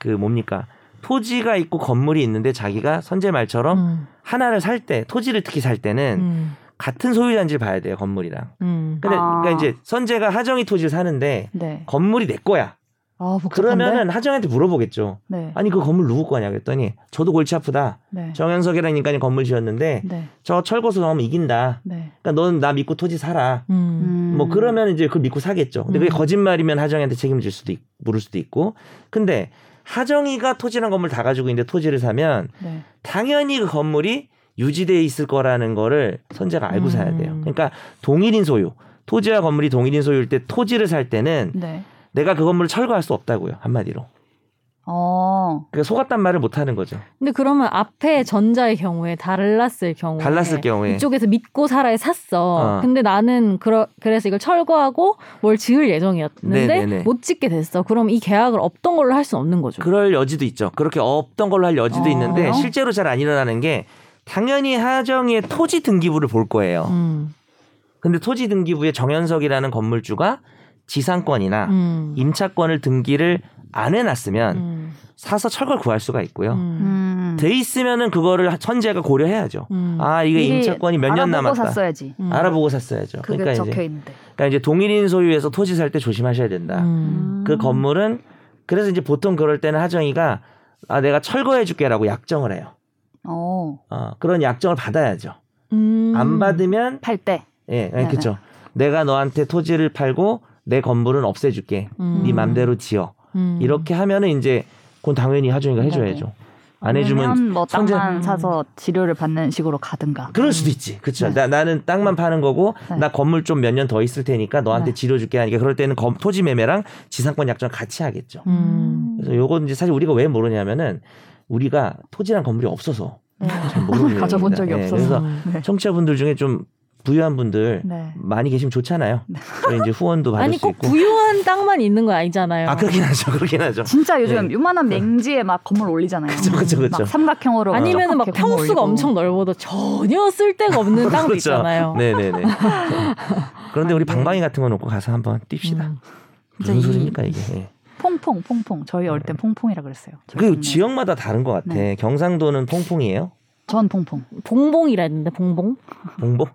그 뭡니까 토지가 있고 건물이 있는데 자기가 선제 말처럼 음. 하나를 살 때 토지를 특히 살 때는 음. 같은 소유자인지를 봐야 돼요 건물이랑. 음. 근데 아. 그러니까 이제 선재가 하정이 토지를 사는데 네. 건물이 내 거야. 아? 그러면은 하정이한테 물어보겠죠. 네. 아니 그 건물 누구 거냐 그랬더니 저도 골치 아프다. 네. 정현석이라는 인간이 건물 지었는데 네. 저 철거소 나오면 이긴다. 네. 그러니까 넌나 믿고 토지 사라. 음. 음. 뭐 그러면 이제 그걸 믿고 사겠죠. 근데 그게 음. 거짓말이면 하정이한테 책임질 수도 있, 물을 수도 있고. 근데 하정이가 토지랑 건물 다 가지고 있는데 토지를 사면 네. 당연히 그 건물이 유지돼 있을 거라는 거를 선재가 알고 사야 돼요. 음. 그러니까 동일인 소유. 토지와 건물이 동일인 소유일 때 토지를 살 때는 네. 내가 그 건물을 철거할 수 없다고요. 한마디로. 어. 그러니까 속았단 말을 못 하는 거죠. 근데 그러면 앞에 전자의 경우에 달랐을 경우에 달랐을 경우에. 이쪽에서 믿고 살아에 샀어. 어. 근데 나는 그러, 그래서 이걸 철거하고 뭘 지을 예정이었는데 네네네. 못 짓게 됐어. 그럼 이 계약을 없던 걸로 할 수는 없는 거죠. 그럴 여지도 있죠. 그렇게 없던 걸로 할 여지도 어. 있는데 실제로 잘 안 일어나는 게 당연히 하정이의 토지 등기부를 볼 거예요. 음. 근데 토지 등기부에 정현석이라는 건물주가 지상권이나 음. 임차권을 등기를 안 해놨으면 음. 사서 철거를 구할 수가 있고요. 음. 음. 돼 있으면은 그거를 선재가 고려해야죠. 음. 아 이게 임차권이 몇년 알아보고 남았다. 샀어야지. 음. 알아보고 샀어야죠. 그게 그러니까 적혀 이제, 있는데. 그러니까 이제 동일인 소유에서 토지 살 때 조심하셔야 된다. 음. 그 건물은 그래서 이제 보통 그럴 때는 하정이가 아 내가 철거해줄게라고 약정을 해요. 어. 어, 그런 약정을 받아야죠. 음. 안 받으면 팔 때. 예, 네네. 그렇죠. 내가 너한테 토지를 팔고 내 건물은 없애줄게. 음. 네 맘대로 지어. 음. 이렇게 하면은 이제 그건 당연히 하정이가 해줘야죠. 안 해주면 뭐 성재- 땅만 음. 사서 치료를 받는 식으로 가든가. 그럴 수도 있지. 그렇죠. 네. 나, 나는 땅만 파는 거고 네. 나 건물 좀 몇 년 더 있을 테니까 너한테 네. 지려줄게 하니까 그럴 때는 검- 토지 매매랑 지상권 약정 같이 하겠죠. 음. 그래서 요건 이제 사실 우리가 왜 모르냐면은 우리가 토지랑 건물이 없어서 네. 잘 모르는 가져본 적이. 없어서. 네, 그래서 네. 청취자분들 중에 좀 부유한 분들 네. 많이 계시면 좋잖아요. 저희 이제 후원도 받을 아니 수꼭 있고. 부유한 땅만 있는 거 아니잖아요. 아 그렇긴 하죠. 그렇긴 하죠. 진짜 요즘 네. 요만한 맹지에 막 건물 올리잖아요. 그쵸, 그쵸. 막 삼각형으로 아니면 막 평수가. 엄청 넓어도 전혀 쓸데가 없는 땅도 그렇죠. 있잖아요. 네 네 네. 그런데 우리 방방이 같은 거 놓고 가서 한번 뜁시다. 음. 무슨 소리입니까 이게? 예. 퐁퐁 퐁퐁. 저희 어릴 땐 퐁퐁이라 그랬어요. 그. 지역마다 다른 것 같아. 네. 경상도는 퐁퐁이에요. 전 퐁퐁. 봉봉이라 했는데 봉봉. 봉봉?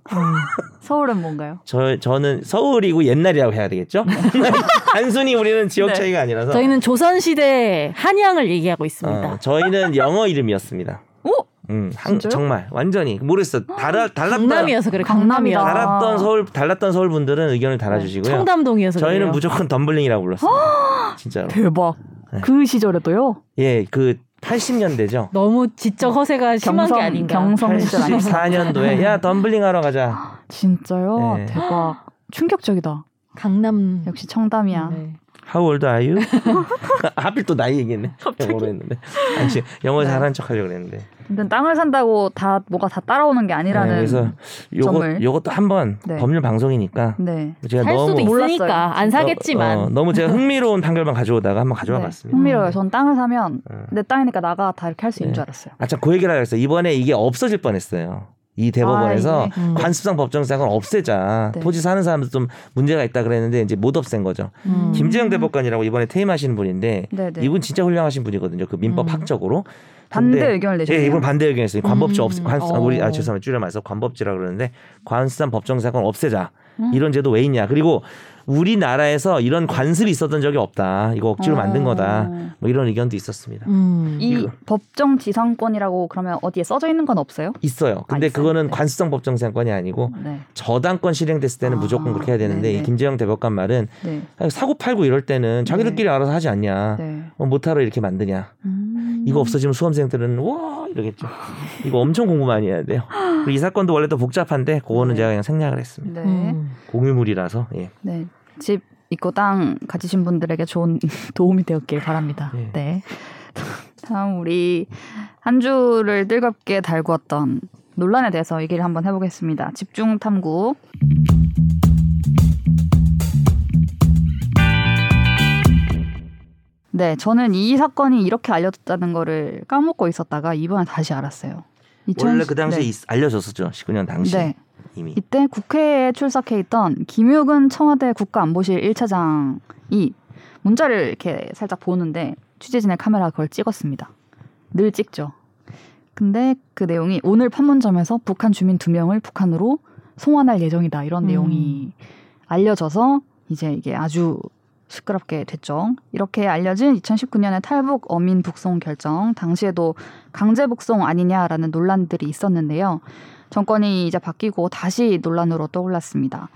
서울은 뭔가요? 저 저는 서울이고 옛날이라고 해야 되겠죠? 단순히 우리는 지역 네. 차이가 아니라서. 저희는 조선 시대 한양을 얘기하고 있습니다. 어, 저희는 영어 이름이었습니다. 오! 음, 한? 정말 완전히 모르겠어. 달아 달랐던 강남이어서 그래. 강남이다. 강남이라. 달았던 서울 달랐던 서울 분들은 의견을 달아 주시고요. 청담동이어서 저희는 그래요. 무조건 덤블링이라고 불렀어요. 진짜로. 대박. 네. 그 시절에도요? 예, 그 80년대죠. 너무 지적 허세가 심한 경성- 게 아닌가. 경성 시절 아니에요? 84년도에 야 덤블링 하러 가자. 진짜요? 네. 대박. 충격적이다. 강남. 역시 청담이야. 네. How old are you? 하필 또 나이 얘기했네. 영어로 했는데. 아니, 영어 네. 잘하는 척 하려고 그랬는데. 근데 땅을 산다고 다 뭐가 다 따라오는 게 아니라는. 네, 그래서 요거 점을. 요것도 한번 네. 법률 방송이니까 네. 제가 살 너무 수도. 있으니까 안 사겠지만. 어, 어, 너무 제가 흥미로운 판결만 가져오다가 한번 가져와 네. 봤습니다. 흥미로워요. 전 땅을 사면 어. 내 땅이니까 나가 다 이렇게 할 수 있는 네. 줄 알았어요. 아참 그 얘기를 하겠어요. 이번에 이게 없어질 뻔했어요. 이 대법원에서 아, 이게? 음. 관습상 법정상은 없애자. 네. 토지 사는 사람도 좀 문제가 있다 그랬는데 이제 못 없앤 거죠. 음. 김재영 대법관이라고 이번에 퇴임하시는 분인데 네네. 이분 진짜 훌륭하신 분이거든요. 그 민법 음. 학적으로. 반대 의견을 내셨네요. 예, 이분 반대 의견이었어요. 관법지 음. 없, 관, 어. 우리 아 죄송합니다. 줄여 말해서 관법지라 그러는데 관습상 법정사건 없애자. 음. 이런 제도 왜 있냐. 그리고 우리나라에서 이런 관습이 있었던 적이 없다. 이거 억지로 만든 어. 거다. 뭐 이런 의견도 있었습니다. 음. 이 이거. 법정 지상권이라고 그러면 어디에 써져 있는 건 없어요? 있어요. 근데 아? 그거는 네. 관습상 법정사건이 아니고 네. 저당권 실행됐을 때는 아, 무조건 그렇게 해야 되는데 네네. 이 김재영 대법관 말은 네. 사고 팔고 이럴 때는 자기들끼리 알아서 하지 않냐. 네. 어, 못하러 이렇게 만드냐. 음. 이거 없어지면 수험생들은 와 이러겠죠. 이거 엄청 공부 많이 해야 돼요. 이 사건도 원래 또 복잡한데 그거는 네. 제가 그냥 생략을 했습니다. 네. 음. 공유물이라서 예. 네. 집 있고 땅 가지신 분들에게 좋은 도움이 되었길 바랍니다. 네. 네. 다음 우리 한 주를 뜨겁게 달구었던 논란에 대해서 얘기를 한번 해보겠습니다. 집중 탐구. 네, 저는 이 사건이 이렇게 알려졌다는 거를 까먹고 있었다가 이번에 다시 알았어요. 2000 원래 그 당시에 네. 있- 알려졌었죠. 19년 당시 네. 이미. 이때 국회에 출석해 있던 김육은 청와대 국가안보실 1차장이 문자를 이렇게 살짝 보는데 취재진의 카메라가 그걸 찍었습니다. 늘 찍죠. 근데 그 내용이 오늘 판문점에서 북한 주민 두 명을 북한으로 송환할 예정이다 이런 음. 내용이 알려져서 이제 이게 아주 시끄럽게 됐죠. 이렇게 알려진 2019년의 탈북 어민 북송 결정 당시에도 강제 북송 아니냐라는 논란들이 있었는데요. 정권이 이제 바뀌고 다시 논란으로 떠올랐습니다.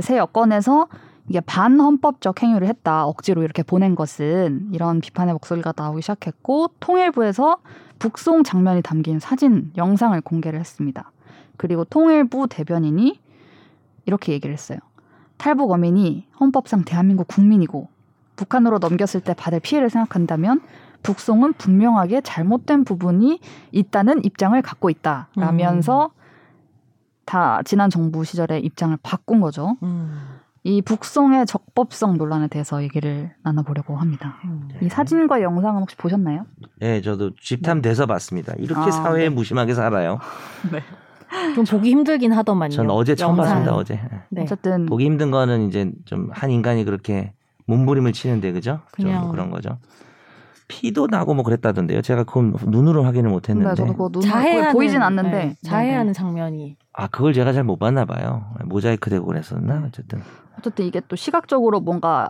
새 여건에서 이게 반헌법적 행위를 했다. 억지로 이렇게 보낸 것은 이런 비판의 목소리가 나오기 시작했고 통일부에서 북송 장면이 담긴 사진, 영상을 공개를 했습니다. 그리고 통일부 대변인이 이렇게 얘기를 했어요. 탈북 어민이 헌법상 대한민국 국민이고 북한으로 넘겼을 때 받을 피해를 생각한다면 북송은 분명하게 잘못된 부분이 있다는 입장을 갖고 있다 라면서 다 지난 정부 시절에 입장을 바꾼 거죠. 음. 이 북송의 적법성 논란에 대해서 얘기를 나눠보려고 합니다. 음. 이 사진과 영상은 혹시 보셨나요? 네, 저도 집탐 돼서 봤습니다. 이렇게 아, 사회에 네. 무심하게 살아요. 좀 보기 힘들긴 하더만요. 전 어제 처음 영상. 봤습니다. 어제 네. 어쨌든 보기 힘든 거는 이제 좀 한 인간이 그렇게 몸부림을 치는데 그죠? 좀 그냥- 그런 거죠. 피도 나고 뭐 그랬다던데요. 제가 그건 눈으로 확인을 네, 못했는데. 저도 그거 눈 자해하는 보이진 않는데 네, 자해하는 네네. 장면이 아 그걸 제가 잘 못 봤나 봐요. 모자이크 되고 그랬었나 어쨌든. 어쨌든 이게 또 시각적으로 뭔가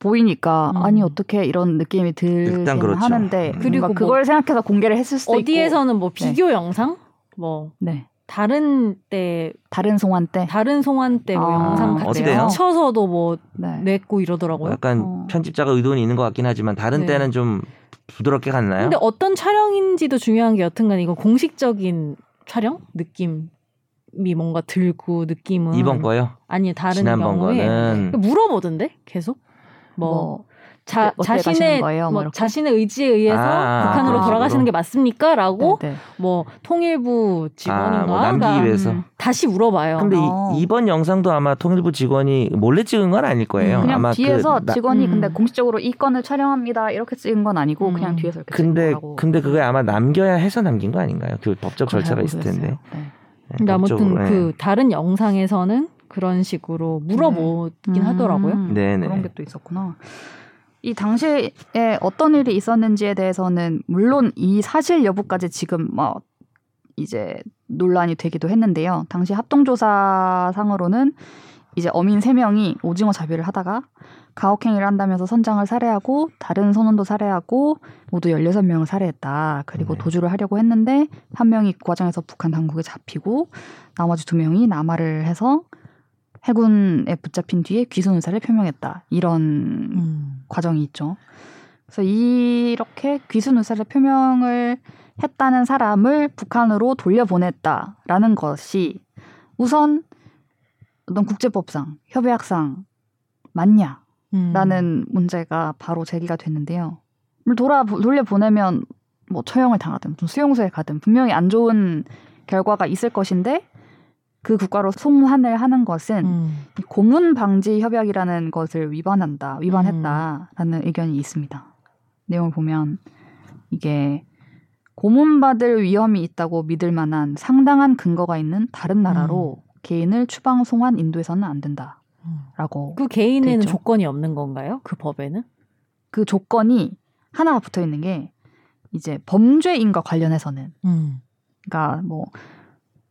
보이니까 음. 아니 어떻게 이런 느낌이 들긴 그렇죠. 하는데 음. 그리고 뭐 그걸 생각해서 공개를 했을 수도 있고 어디에서는 뭐 비교 영상 뭐 네 다른 때 다른 송환 때 다른 송환 때뭐 아, 영상 어때요? 같이 쳐서도 뭐 네. 냈고 이러더라고요. 약간 어. 편집자가 의도는 있는 것 같긴 하지만 다른 네. 때는 좀 부드럽게 갔나요? 근데 어떤 촬영인지도 중요한 게 여튼간 이거 공식적인 촬영 느낌 이 뭔가 들고 느낌은 이번 거요. 아니 다른 지난번 경우에 거는 물어보던데 계속 뭐, 뭐 자, 가시는 자신의 거예요? 뭐뭐 이렇게? 자신의 의지에 의해서 아, 북한으로 그런 돌아가시는 식으로? 게 맞습니까?라고 네, 네. 뭐 통일부 직원인가 아, 뭐 위해서. 음. 다시 물어봐요. 근데 어. 이, 번 영상도 아마 통일부 직원이 몰래 찍은 건 아닐 거예요. 음, 그냥 아마 뒤에서 그 나- 직원이 음. 근데 공식적으로 이 건을 촬영합니다 이렇게 찍은 건 아니고 음. 그냥 뒤에서 이렇게 근데 찍은 거라고 근데 그게 아마 남겨야 해서 남긴 거 아닌가요? 그 법적 절차가 있을 텐데. 네. 네, 근데 아무튼 법적으로, 네. 그 다른 영상에서는 그런 식으로 물어보긴 음, 하더라고요. 네네. 그런 게 또 있었구나. 이 당시에 어떤 일이 있었는지에 대해서는 물론 이 사실 여부까지 지금 뭐 이제 논란이 되기도 했는데요. 당시 합동조사 상으로는 이제 어민 3명이 오징어 잡이를 하다가 가혹행위를 한다면서 선장을 살해하고 다른 선원도 살해하고 모두 16명을 살해했다. 그리고 네. 도주를 하려고 했는데 한 명이 그 과정에서 북한 당국에 잡히고 나머지 두 명이 남하를 해서 해군에 붙잡힌 뒤에 귀순 의사를 표명했다. 이런 음. 과정이 있죠. 그래서 이렇게 귀순 의사를 표명을 했다는 사람을 북한으로 돌려보냈다라는 것이 우선 어떤 국제법상 협약상 맞냐라는 음. 문제가 바로 제기가 됐는데요. 물 돌아 돌려 보내면 뭐 처형을 당하든 무슨 수용소에 가든 분명히 안 좋은 결과가 있을 것인데 그 국가로 송환을 하는 것은 음. 이 고문 방지 협약이라는 것을 위반한다, 위반했다라는 의견이 있습니다. 내용을 보면 이게 고문받을 위험이 있다고 믿을 만한 상당한 근거가 있는 다른 나라로 개인을 추방 송환 인도해서는 안 된다라고 그 개인에는. 조건이 없는 건가요? 그 법에는? 그 조건이 하나가 붙어 있는 게 이제 범죄인과 관련해서는 음. 그러니까 뭐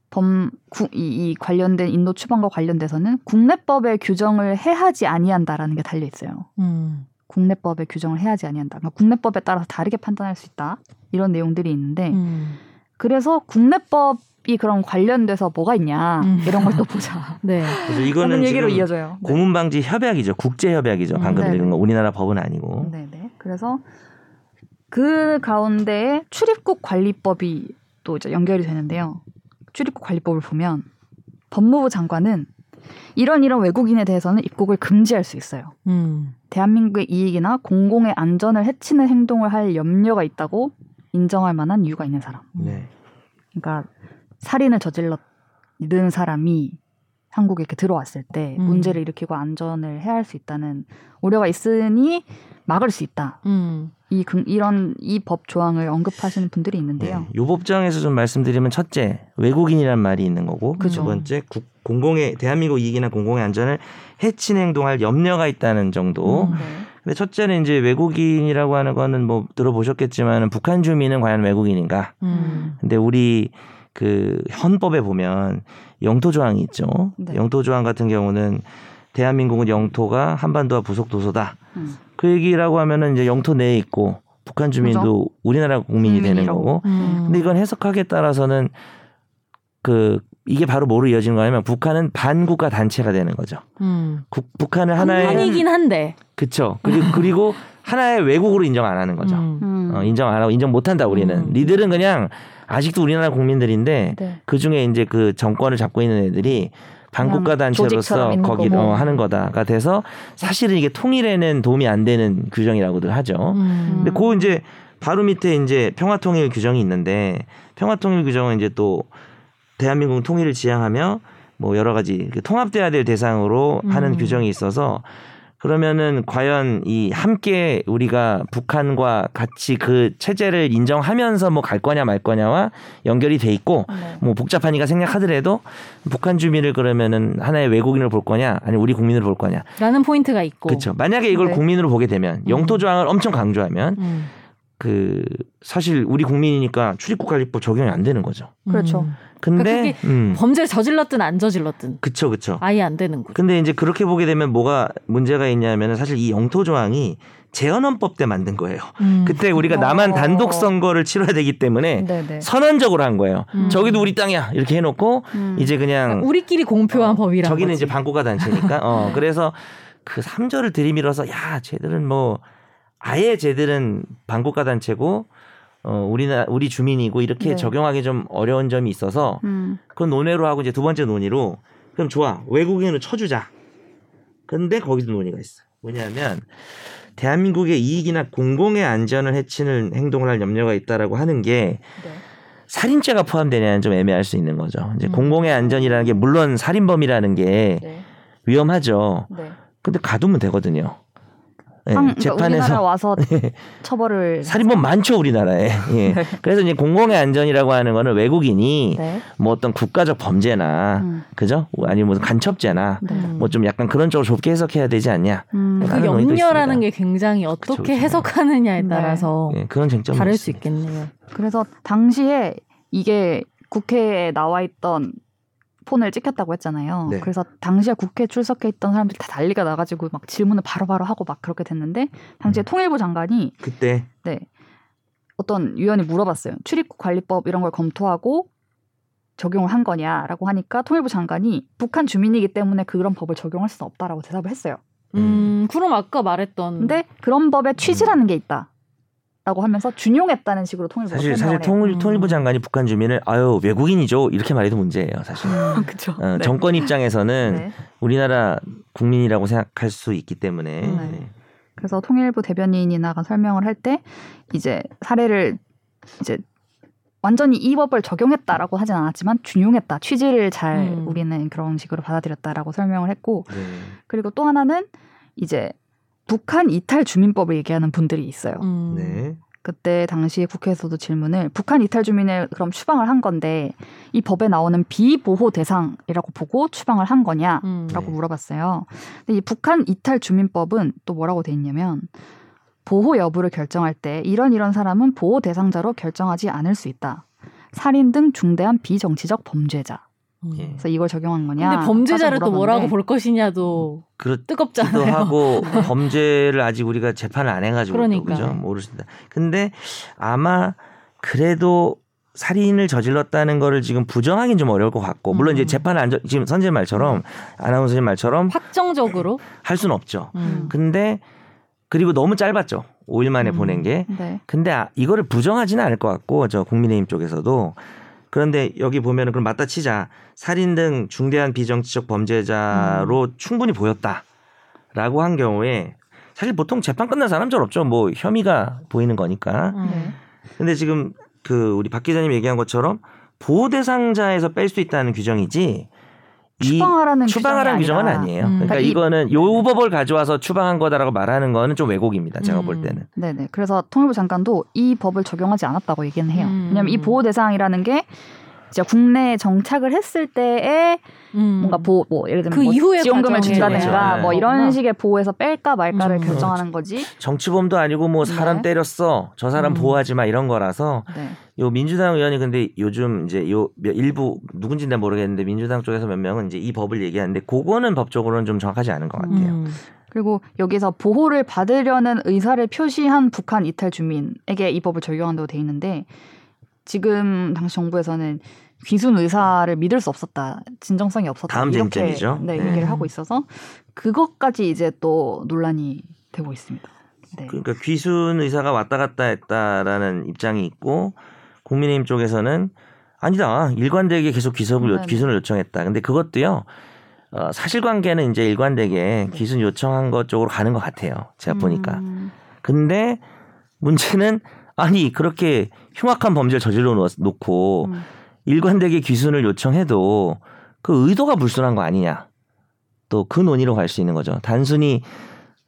범, 구, 이, 이 관련된 인도 추방과 관련돼서는 국내법의 규정을 해하지 아니한다라는 게 달려 있어요. 음. 국내법의 규정을 해하지 아니한다. 그러니까 국내법에 따라서 다르게 판단할 수 있다. 이런 내용들이 있는데 음. 그래서 국내법 이 그럼 관련돼서 뭐가 있냐 음. 이런 걸 또 보자. 네. 그래서 이거는 얘기로 이어져요. 네. 고문 방지 협약이죠. 국제 협약이죠. 음, 방금 네네. 읽은 거 우리나라 법은 아니고. 네네. 그래서 그 가운데에 출입국 관리법이 또 이제 연결이 되는데요. 출입국 관리법을 보면 법무부 장관은 이런 이런 외국인에 대해서는 입국을 금지할 수 있어요. 음. 대한민국의 이익이나 공공의 안전을 해치는 행동을 할 염려가 있다고 인정할 만한 이유가 있는 사람. 네. 그러니까 살인을 저질렀는 사람이 한국에 이렇게 들어왔을 때 음. 문제를 일으키고 안전을 해할 수 있다는 우려가 있으니 막을 수 있다. 음. 이 근- 이런 이 법 조항을 언급하시는 분들이 있는데요. 네. 요 법정에서 좀 말씀드리면 첫째 외국인이란 말이 있는 거고 그죠. 두 번째 국- 공공의 대한민국 이익이나 공공의 안전을 해치는 행동할 염려가 있다는 정도. 음. 네. 근데 첫째는 이제 외국인이라고 하는 거는 뭐 들어보셨겠지만 북한 주민은 과연 외국인인가? 음. 근데 우리 그 헌법에 보면 영토 조항이 있죠. 네. 영토 조항 같은 경우는 대한민국은 영토가 한반도와 부속 도서다. 음. 그 얘기라고 하면은 이제 영토 내에 있고 북한 주민도 그죠. 우리나라 국민이 되는 국민이라고. 거고. 음. 근데 이건 해석하기에 따라서는 그 이게 바로 뭐로 이어지는 거냐면 북한은 반국가 단체가 되는 거죠. 음. 국- 북한을 하나의 한이긴 한데. 그쵸. 그리고 그리고 하나의 외국으로 인정 안 하는 거죠. 음. 음. 어, 인정 안 하고 인정 못 한다 우리는. 음. 니들은 그냥 아직도 우리나라 국민들인데 네. 그 중에 이제 그 정권을 잡고 있는 애들이 반국가 단체로서 있는 거기 거고. 어, 하는 거다가 돼서 사실은 이게 통일에는 도움이 안 되는 규정이라고들 하죠. 음. 근데 그 이제 바로 밑에 이제 평화통일 규정이 있는데 평화통일 규정은 이제 또 대한민국 통일을 지향하며 뭐 여러 가지 그 통합돼야 될 대상으로 하는 음. 규정이 있어서 그러면은 과연 이 함께 우리가 북한과 같이 그 체제를 인정하면서 뭐 갈 거냐 말 거냐와 연결이 돼 있고 네. 뭐 복잡하니까 생략하더라도 북한 주민을 그러면은 하나의 외국인을 볼 거냐 아니 우리 국민을 볼 거냐 라는 포인트가 있고. 그렇죠 만약에 이걸 네. 국민으로 보게 되면 영토 조항을 엄청 강조하면 음. 그 사실 우리 국민이니까 출입국 관리법 적용이 안 되는 거죠 그렇죠. 음. 근데 그러니까 음 범죄를 저질렀든 안 저질렀든 그쵸 그쵸 아예 안 되는 거죠. 근데 이제 그렇게 보게 되면 뭐가 문제가 있냐면은 사실 이 영토 조항이 재헌헌법 때 만든 거예요. 음. 그때 우리가 남한 어. 단독 선거를 치러야 되기 때문에 네네. 선언적으로 한 거예요. 음. 저기도 우리 땅이야 이렇게 해놓고 음. 이제 그냥 그러니까 우리끼리 공표한 어, 법이란 저기는 거지. 이제 반고가 단체니까. 어 그래서 그 3절을 들이밀어서 야 쟤들은 뭐 아예 쟤들은 반고가 단체고 어 우리나 우리 주민이고 이렇게 네. 적용하기 좀 어려운 점이 있어서 음. 그건 논외로 하고 이제 두 번째 논의로 그럼 좋아 외국인으로 쳐주자. 근데 거기서 논의가 있어. 뭐냐면 대한민국의 이익이나 공공의 안전을 해치는 행동을 할 염려가 있다라고 하는 게 네. 살인죄가 포함되냐는 좀 애매할 수 있는 거죠. 이제 음. 공공의 안전이라는 게 물론 살인범이라는 게 네. 위험하죠. 네. 근데 가두면 되거든요. 예, 한, 그러니까 우리나라 재판에서 와서 처벌을 살인범 많죠 우리나라에. 예. 그래서 이제 공공의 안전이라고 하는 거는 외국인이 네. 뭐 어떤 국가적 범죄나 음. 그죠? 아니면 무슨 간첩죄나 네. 음. 뭐좀 약간 그런 쪽으로 좁게 해석해야 되지 않냐. 음. 그 염려라는. 게 굉장히 어떻게 그쵸, 그쵸. 해석하느냐에 네. 따라서 예, 그런 쟁점이 다를 수 있습니다. 있겠네요. 그래서 당시에 이게 국회에 나와 있던 폰을 찍혔다고 했잖아요. 네. 그래서 당시에 국회 출석해 있던 사람들이 다 난리가 나가지고 막 질문을 바로 바로 하고 막 그렇게 됐는데 당시에 음. 통일부 장관이 그때 네 어떤 위원이 물어봤어요. 출입국 관리법 이런 걸 검토하고 적용을 한 거냐라고 하니까 통일부 장관이 북한 주민이기 때문에 그런 법을 적용할 수는 없다라고 대답을 했어요. 음, 그럼 아까 말했던 근데 그런 법에 취지라는 게 있다. 라고 하면서 준용했다는 식으로 통일부가 사실 사실. 통일 음. 통일부 장관이 북한 주민을 아유 외국인이죠 이렇게 말해도 문제예요 사실. 음. 그렇죠. 어, 정권 입장에서는 네. 우리나라 국민이라고 생각할 수 있기 때문에 네. 네. 그래서 통일부 대변인이 나가 설명을 할 때 이제 사례를 이제 완전히 이 법을 적용했다라고 하진 않았지만 준용했다 취지를 잘 음. 우리는 그런 식으로 받아들였다라고 설명을 했고 네. 그리고 또 하나는 이제 북한 이탈 주민법을 얘기하는 분들이 있어요. 음. 네. 그때 당시 국회에서도 질문을 북한 이탈 주민을 그럼 추방을 한 건데 이 법에 나오는 비보호 대상이라고 보고 추방을 한 거냐? 음. 라고 네. 물어봤어요. 근데 이 북한 이탈 주민법은 또 뭐라고 돼 있냐면 보호 여부를 결정할 때 이런 이런 사람은 보호 대상자로 결정하지 않을 수 있다. 살인 등 중대한 비정치적 범죄자. 음. 예. 그래서 이걸 적용한 거냐? 근데 범죄자를 또 뭐라고 볼 것이냐도 그렇기도 뜨겁잖아요. 하고 범죄를 아직 우리가 재판을 안 해가지고 또 그러니까. 그죠 모르신다. 근데 아마 그래도 살인을 저질렀다는 거를 지금 부정하기는 좀 어려울 것 같고 물론 이제 음. 재판을 안 저, 지금 선재 말처럼 아나운서님 말처럼 확정적으로 할 수는 없죠. 음. 근데 그리고 너무 짧았죠. 5일 만에 음. 보낸 게. 네. 근데 아, 이거를 부정하지는 않을 것 같고 저 국민의힘 쪽에서도 그런데 여기 보면은 그럼 맞다 치자 살인 등 중대한 비정치적 범죄자로 음. 충분히 보였다라고 한 경우에 사실 보통 재판 끝난 사람들 없죠 뭐 혐의가 보이는 거니까 음. 네. 근데 지금 그 우리 박 기자님 얘기한 것처럼 보호 대상자에서 뺄 수 있다는 규정이지 이 추방하라는 추방하라는 규정은 아니에요. 음. 그러니까 그러니까 이- 이거는 요 법을 가져와서 추방한 거다라고 말하는 거는 좀 왜곡입니다. 제가 음. 볼 때는. 네네. 그래서 통일부 장관도 이 법을 적용하지 않았다고 얘기는 해요. 음. 왜냐하면 이 보호 대상이라는 게 이제 국내에 정착을 했을 때에 음. 뭔가 보호 뭐 예를 들면 그 뭐 이후의 지원금을 준다든가 그렇죠. 뭐 네. 이런 거구나. 식의 보호에서 뺄까 말까를 음. 결정하는 거지. 정치범도 아니고 뭐 사람 네. 때렸어 저 사람 음. 보호하지 마 이런 거라서 네. 요 민주당 의원이 근데 요즘 이제 요 몇- 일부 누군지 는 모르겠는데 민주당 쪽에서 몇 명은 이제 이 법을 얘기하는데 그거는 법적으로는 좀 정확하지 않은 것 같아요. 음. 그리고 여기서 보호를 받으려는 의사를 표시한 북한 이탈 주민에게 이 법을 적용한다고 돼 있는데 지금 당시 정부에서는 귀순 의사를 믿을 수 없었다, 진정성이 없었다 다음 이렇게 쟁점이죠. 네, 네. 얘기를 하고 있어서 그것까지 이제 또 논란이 되고 있습니다. 네. 그러니까 귀순 의사가 왔다 갔다 했다라는 입장이 있고 국민의힘 쪽에서는 아니다 일관되게 계속 귀속을 요- 네. 귀순을 요청했다. 근데 그것도요 어, 사실관계는 이제 일관되게 네. 귀순 요청한 것 쪽으로 가는 것 같아요. 제가 보니까. 음, 근데 문제는 아니 그렇게 흉악한 범죄를 저질러 놓- 놓고 음. 일관되게 귀순을 요청해도 그 의도가 불순한 거 아니냐. 또 그 논의로 갈 수 있는 거죠. 단순히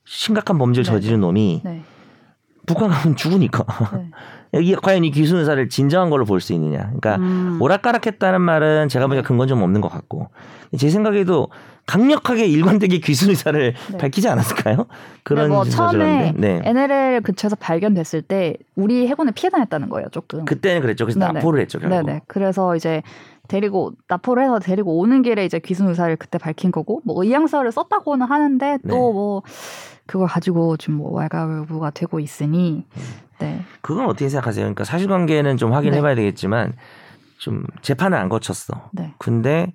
심각한 범죄를 네. 저지른 놈이 네. 북한 가면 죽으니까. 네. 이게 과연 이 귀순 의사를 진정한 걸로 볼 수 있느냐. 그러니까 음. 오락가락했다는 말은 제가 보기엔 근거는 좀 없는 것 같고 제 생각에도 강력하게 일관되게 귀순 의사를 네. 밝히지 않았을까요? 그런 네, 뭐 처음에. 네. NLL 근처에서 발견됐을 때 우리 해군에 피해 다녔다는 거예요, 조금. 그때는 그랬죠. 그래서 네네. 납포를 했죠. 결국. 네네. 그래서 이제 데리고 납포를 해서 데리고 오는 길에 이제 귀순 의사를 그때 밝힌 거고 뭐 의향서를 썼다고는 하는데 네. 또뭐 그걸 가지고 좀뭐 왈가왈부가 되고 있으니 네. 그건 어떻게 생각하세요? 그러니까 사실관계는 좀 확인해봐야 되겠지만 좀 재판을 안 거쳤어. 네. 근데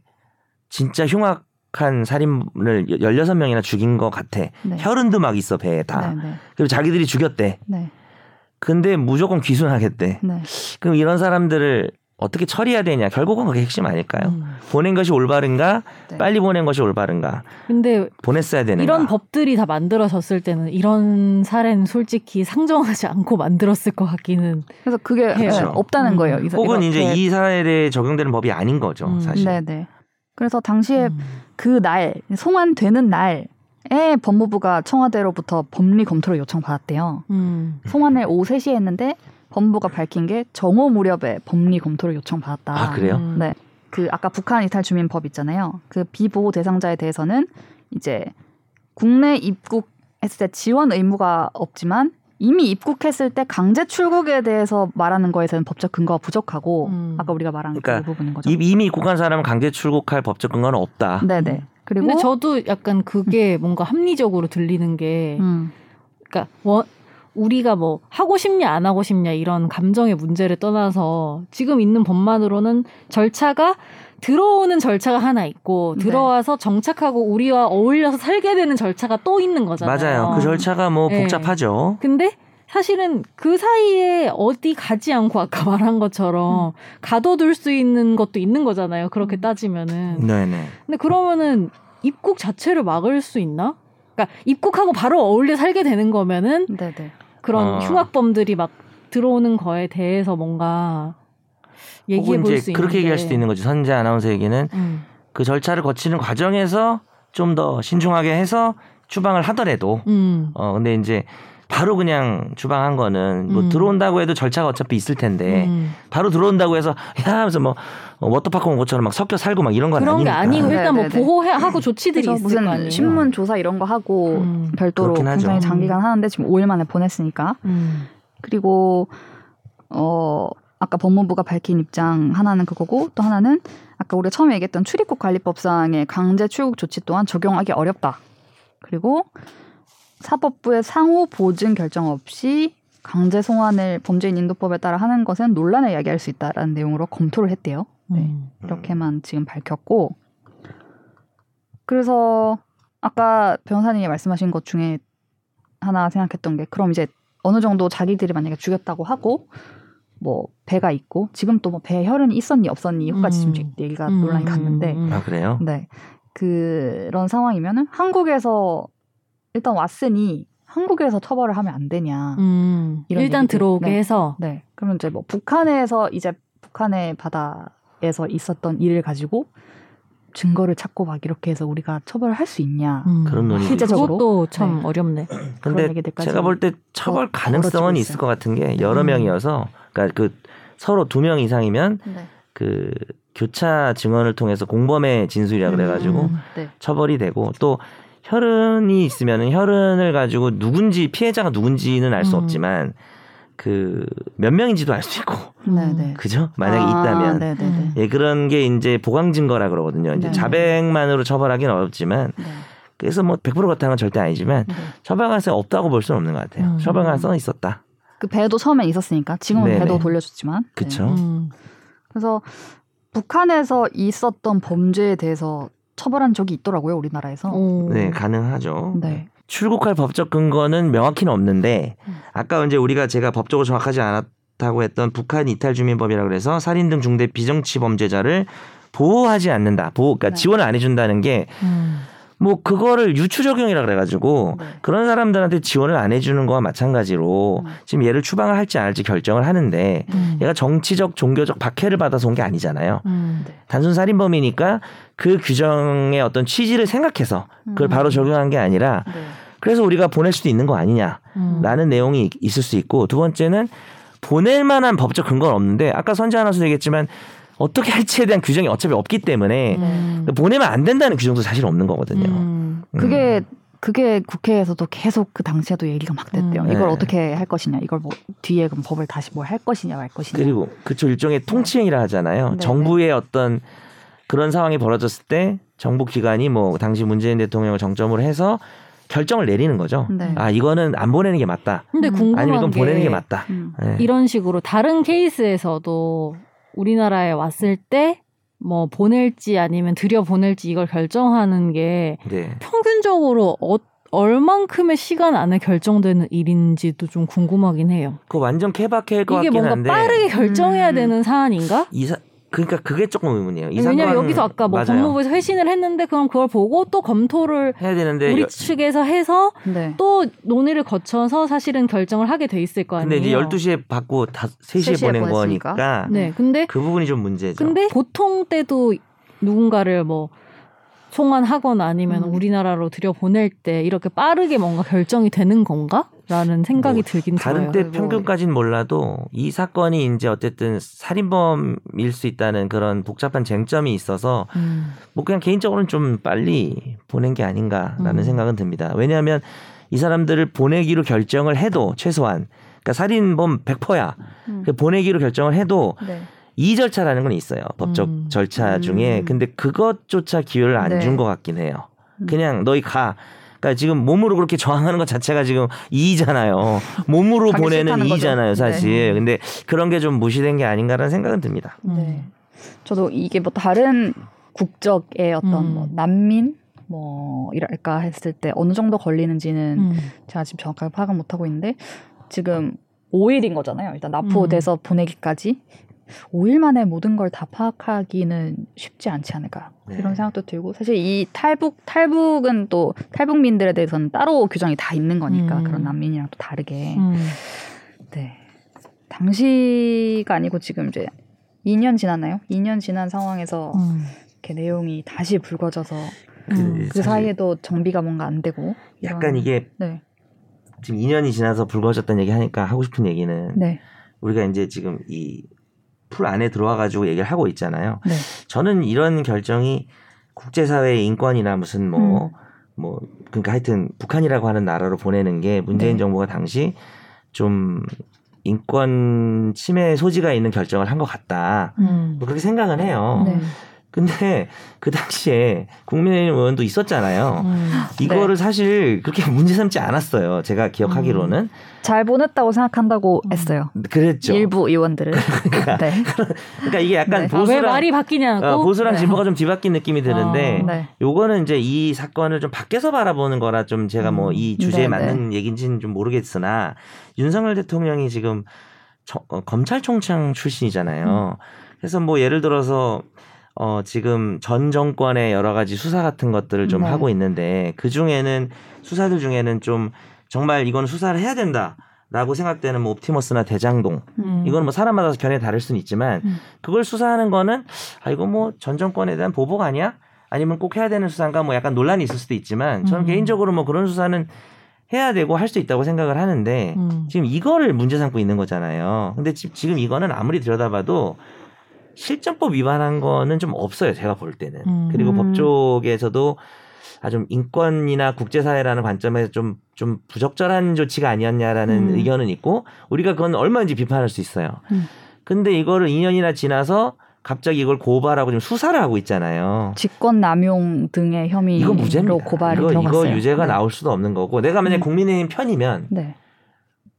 진짜 흉악한 살인을 16명이나 죽인 것 같아. 네. 혈흔도 막 있어 배에 다. 네, 네. 그리고 자기들이 죽였대. 네. 근데 무조건 귀순하겠대. 네. 그럼 이런 사람들을 어떻게 처리해야 되냐? 결국은 그게 핵심 아닐까요? 음. 보낸 것이 올바른가? 네. 빨리 보낸 것이 올바른가? 근데 보냈어야 되는가? 이런 법들이 다 만들어졌을 때는 이런 사례는 솔직히 상정하지 않고 만들었을 것 같기는. 그래서 그게 네, 그렇죠. 없다는 음. 거예요. 이 사- 혹은 이제 이렇게. 이 사회에 적용되는 법이 아닌 거죠, 음. 사실. 네, 네. 그래서 당시에 음. 그날 송환되는 날에 법무부가 청와대로부터 법리 검토를 요청받았대요. 음. 송환을 오후 3시에 했는데 법무부가 밝힌 게 정오 무렵에 법리 검토를 요청받았다. 아, 그래요? 음. 네. 그 아까 북한 이탈 주민법 있잖아요. 그 비보호 대상자에 대해서는 이제 국내 입국했을 때 지원 의무가 없지만 이미 입국했을 때 강제 출국에 대해서 말하는 거에서는 법적 근거가 부족하고 음. 아까 우리가 말한 그러니까 그 부분인 거죠. 이- 이미 입국한 사람은 강제 출국할 법적 근거는 없다. 네네. 그리고 근데 저도 약간 그게 뭔가 합리적으로 들리는 게, 음, 그러니까 원- 우리가 뭐 하고 싶냐 안 하고 싶냐 이런 감정의 문제를 떠나서 지금 있는 법만으로는 절차가 들어오는 절차가 하나 있고 네. 들어와서 정착하고 우리와 어울려서 살게 되는 절차가 또 있는 거잖아요. 맞아요. 그 절차가 뭐 네. 복잡하죠. 근데 사실은 그 사이에 어디 가지 않고 아까 말한 것처럼 가둬둘 수 있는 것도 있는 거잖아요. 그렇게 따지면은. 네네. 근데 그러면은 입국 자체를 막을 수 있나? 그러니까 입국하고 바로 어울려 살게 되는 거면은 네네. 그런 어. 흉악범들이 막 들어오는 거에 대해서 뭔가 얘기해 볼 수 있는데 그렇게 얘기할 수도 있는 거죠. 선재 아나운서에게는 음. 그 절차를 거치는 과정에서 좀 더 신중하게 해서 추방을 하더라도 음. 어 근데 이제 바로 그냥 추방한 거는 뭐 음. 들어온다고 해도 절차가 어차피 있을 텐데 음. 바로 들어온다고 해서 야 하면서 뭐 어, 워터파크 온 것처럼 막 섞여 살고 막 이런 건 그런 게 아니니까. 아니고 일단 뭐 네, 네, 네. 보호하고 조치들이 있을 무슨 거 아니에요. 신문 조사 이런 거 하고 음. 별도로. 굉장히 장기간 하는데 지금 5일 만에 보냈으니까 음. 그리고 어 아까 법무부가 밝힌 입장 하나는 그거고 또 하나는 아까 우리가 처음에 얘기했던 출입국 관리법상의 강제 출국 조치 또한 적용하기 어렵다. 그리고 사법부의 상호 보증 결정 없이 강제 송환을 범죄인 인도법에 따라 하는 것은 논란을 야기할 수 있다라는 내용으로 검토를 했대요. 네. 음. 이렇게만 지금 밝혔고 그래서 아까 변호사님이 말씀하신 것 중에 하나 생각했던 게 그럼 이제 어느 정도 자기들이 만약에 죽였다고 하고 뭐 배가 있고 지금 또 뭐 배 혈흔이 있었니 없었니 음. 지금 얘기가 음, 논란이 갔는데 음, 음. 아 그래요? 네 그런 상황이면은 한국에서 일단 왔으니 한국에서 처벌을 하면 안 되냐 음. 이런 일단 얘기들. 들어오게 네. 해서 네. 그러면 이제 뭐 북한에서 이제 북한의 바다에서 있었던 일을 가지고 증거를 찾고 막 이렇게 해서 우리가 처벌을 할 수 있냐. 음. 그런 논의 실제적으로. 그것도 참 네. 어렵네. 그런 근데 제가 볼 때 처벌 더 가능성은 있을. 것 같은 게 여러 음. 명이어서 그러니까 그 서로 두 명 이상이면 네. 그 교차 증언을 통해서 공범의 진술이라 그래가지고 음. 네. 처벌이 되고 또 혈흔이 있으면은 혈흔을 가지고 누군지 피해자가 누군지는 알수 음. 없지만 그 몇 명인지도 알 수 있고 네, 네. 그죠? 만약에 아, 있다면 네, 네, 네. 음. 예 그런 게 이제 보강 증거라 그러거든요. 이제 네. 자백만으로 처벌하기는 어렵지만 네. 그래서 뭐 100% 그렇다는 건 절대 아니지만 네. 처벌 가능성이 없다고 볼 수는 없는 것 같아요. 음. 처벌 가능성은 있었다. 그 배도 처음에 있었으니까 지금은 네네. 배도 돌려줬지만. 네. 그쵸. 음. 그래서 북한에서 있었던 범죄에 대해서 처벌한 적이 있더라고요 우리나라에서. 오. 네 가능하죠. 네. 출국할 법적 근거는 명확히는 없는데 음. 아까 이제 우리가 제가 법적으로 정확하지 않았다고 했던 북한 이탈 주민법이라 그래서 살인 등 중대 비정치 범죄자를 보호하지 않는다. 보호 그러니까 네. 지원을 안 해준다는 게 음. 뭐 그거를 유추 적용이라 그래가지고 네. 그런 사람들한테 지원을 안 해주는 거와 마찬가지로 음. 지금 얘를 추방을 할지 안 할지 결정을 하는데 음. 얘가 정치적 종교적 박해를 받아서 온 게 아니잖아요. 음. 단순 살인범이니까 그 규정의 어떤 취지를 생각해서 그걸 음. 바로 적용한 게 아니라 네. 그래서 우리가 보낼 수도 있는 거 아니냐라는 음. 내용이 있을 수 있고 두 번째는 보낼 만한 법적 근거는 없는데 아까 선재 아나운서 얘기했지만 어떻게 할지에 대한 규정이 어차피 없기 때문에 음. 보내면 안 된다는 규정도 사실 없는 거거든요. 음. 음. 그게 그게 국회에서도 계속 그 당시에도 얘기가 막 됐대요. 음. 이걸 네. 어떻게 할 것이냐, 이걸 뭐 뒤에 그럼 법을 다시 뭘 할 것이냐 말 것이냐. 그리고 그쵸 일종의 통치행위라 하잖아요. 네, 정부의 어떤 그런 상황이 벌어졌을 때 정부 기관이 뭐 당시 문재인 대통령을 정점으로 해서 결정을 내리는 거죠. 네. 아 이거는 안 보내는 게 맞다. 근데 음. 궁금한 아니면 이건 게 보내는 게 맞다. 음. 네. 이런 식으로 다른 케이스에서도 우리나라에 왔을 때 뭐 보낼지 아니면 들여 보낼지 이걸 결정하는 게 네. 평균적으로 어, 얼만큼의 시간 안에 결정되는 일인지도 좀 궁금하긴 해요. 그 완전 케바케일 것 이게 같긴 뭔가 한데 빠르게 결정해야 음. 되는 사안인가? 이 사 그러니까 그게 조금 의문이에요. 이 왜냐면 여기서 아까 뭐 맞아요. 법무부에서 회신을 했는데 그럼 그걸 보고 또 검토를 해야 되는데 우리 여- 측에서 해서 네. 또 논의를 거쳐서 사실은 결정을 하게 돼 있을 거 근데 아니에요. 이제 12시에 받고 다 3시에 3시에 보낸 보냈으니까. 거니까 네, 근데 그 부분이 좀 문제죠. 근데 보통 때도 누군가를 뭐 송환하거나 아니면 음. 우리나라로 들여 보낼 때 이렇게 빠르게 뭔가 결정이 되는 건가? 라는 생각이 뭐 들긴 다른 들어요. 때 뭐- 평균까지는 몰라도 이 사건이 이제 어쨌든 살인범일 수 있다는 그런 복잡한 쟁점이 있어서 음. 뭐 그냥 개인적으로는 좀 빨리 보낸 게 아닌가라는 음. 생각은 듭니다. 왜냐하면 이 사람들을 보내기로 결정을 해도 최소한 그러니까 살인범 100%야. 음. 보내기로 결정을 해도 네. 이 절차라는 건 있어요. 법적 음. 절차 음. 중에. 근데 그것조차 기회를 안 네. 준것 같긴 해요. 음. 그냥 너희 가. 그러니까 지금 몸으로 그렇게 저항하는 것 자체가 지금 이의잖아요. 몸으로 보내는 거죠. 이의잖아요, 사실. 네. 근데 그런 게 좀 무시된 게 아닌가라는 생각은 듭니다. 음. 네. 저도 이게 뭐 다른 국적의 어떤 음. 뭐 난민 뭐 이랄까 했을 때 어느 정도 걸리는지는 음. 제가 지금 정확하게 파악은 못 하고 있는데 지금 5일인 거잖아요. 일단 납포돼서 보내기까지 5일 만에 모든 걸 다 파악하기는 쉽지 않지 않을까 네. 이런 생각도 들고 사실 이 탈북 탈북은 또 탈북민들에 대해서는 따로 규정이 다 있는 거니까 음. 그런 난민이랑 또 다르게 음. 네 당시가 아니고 지금 이제 2년 지났나요? 2년 지난 상황에서 음. 이렇게 내용이 다시 불거져서 음. 그 사실 사이에도 정비가 뭔가 안 되고 약간 이런- 이게 네 지금 2년이 지나서 불거졌다는 얘기 하니까 하고 싶은 얘기는 네. 우리가 이제 지금 이 풀 안에 들어와 가지고 얘기를 하고 있잖아요. 네. 저는 이런 결정이 국제사회의 인권이나 무슨 뭐 음. 뭐 그러니까 하여튼 북한이라고 하는 나라로 보내는 게 문재인 네. 정부가 당시 좀 인권 침해 소지가 있는 결정을 한 것 같다. 음. 뭐 그렇게 생각은 해요. 네. 근데 그 당시에 국민의힘 의원도 있었잖아요. 음. 이거를 사실 그렇게 문제 삼지 않았어요. 제가 기억하기로는 잘 보냈다고 생각한다고 음. 했어요. 그랬죠. 일부 의원들은. 네. 그러니까 이게 약간 네. 아, 왜 보수랑 말이 바뀌냐고? 어, 보수랑 네. 진보가 좀 뒤바뀐 느낌이 드는데 어. 네. 요거는 이제 이 사건을 좀 밖에서 바라보는 거라 좀 제가 뭐이 음. 주제에 네, 맞는 얘기인지는 좀 모르겠으나 윤석열 대통령이 지금 저- 어, 검찰총장 출신이잖아요. 그래서 뭐 예를 들어서 어 지금 전 정권의 여러 가지 수사 같은 것들을 좀 네. 하고 있는데 그 중에는 수사들 중에는 좀 정말 이건 수사를 해야 된다 라고 생각되는 뭐 옵티머스나 대장동 음. 이건 뭐 사람마다 견해 다를 수는 있지만 음. 그걸 수사하는 거는 아 이거 뭐 전 정권에 대한 보복 아니야? 아니면 꼭 해야 되는 수사인가 뭐 약간 논란이 있을 수도 있지만 저는 음. 개인적으로 뭐 그런 수사는 해야 되고 할 수 있다고 생각을 하는데 음. 지금 이거를 문제 삼고 있는 거잖아요. 근데 지- 지금 이거는 아무리 들여다봐도 실전법 위반한 거는 좀 없어요. 제가 볼 때는. 음. 그리고 음. 법 쪽에서도 아, 좀 인권이나 국제사회라는 관점에서 좀, 좀 부적절한 조치가 아니었냐라는 음. 의견은 있고 우리가 그건 얼마든지 비판할 수 있어요. 음. 근데 이거를 2년이나 지나서 갑자기 이걸 고발하고 지금 수사를 하고 있잖아요. 직권 남용 등의 혐의로. 고발이 이거, 들어갔어요. 이거 유죄가 네. 나올 수도 없는 거고 내가 만약 음. 국민의힘 편이면 네.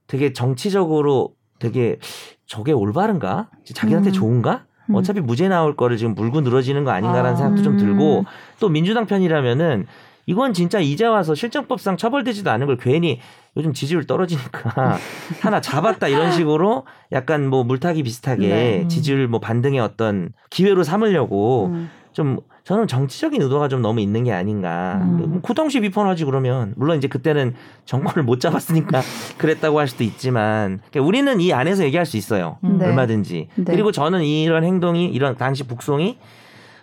되게 정치적으로 되게 저게 올바른가? 자기한테 음. 좋은가? 음. 어차피 무죄 나올 거를 지금 물고 늘어지는 거 아닌가라는 아. 생각도 좀 음. 들고 또 민주당 편이라면은 이건 진짜 이제 와서 실정법상 처벌되지도 않은 걸 괜히 요즘 지지율 떨어지니까 하나 잡았다 이런 식으로 약간 뭐 물타기 비슷하게 네. 음. 지지율 뭐 반등의 어떤 기회로 삼으려고 음. 좀 저는 정치적인 의도가 좀 너무 있는 게 아닌가. 음. 뭐 구덩시 비판하지 그러면 물론 이제 그때는 정권을 못 잡았으니까 그랬다고 할 수도 있지만 그러니까 우리는 이 안에서 얘기할 수 있어요. 음. 네. 얼마든지. 네. 그리고 저는 이런 행동이 이런 당시 북송이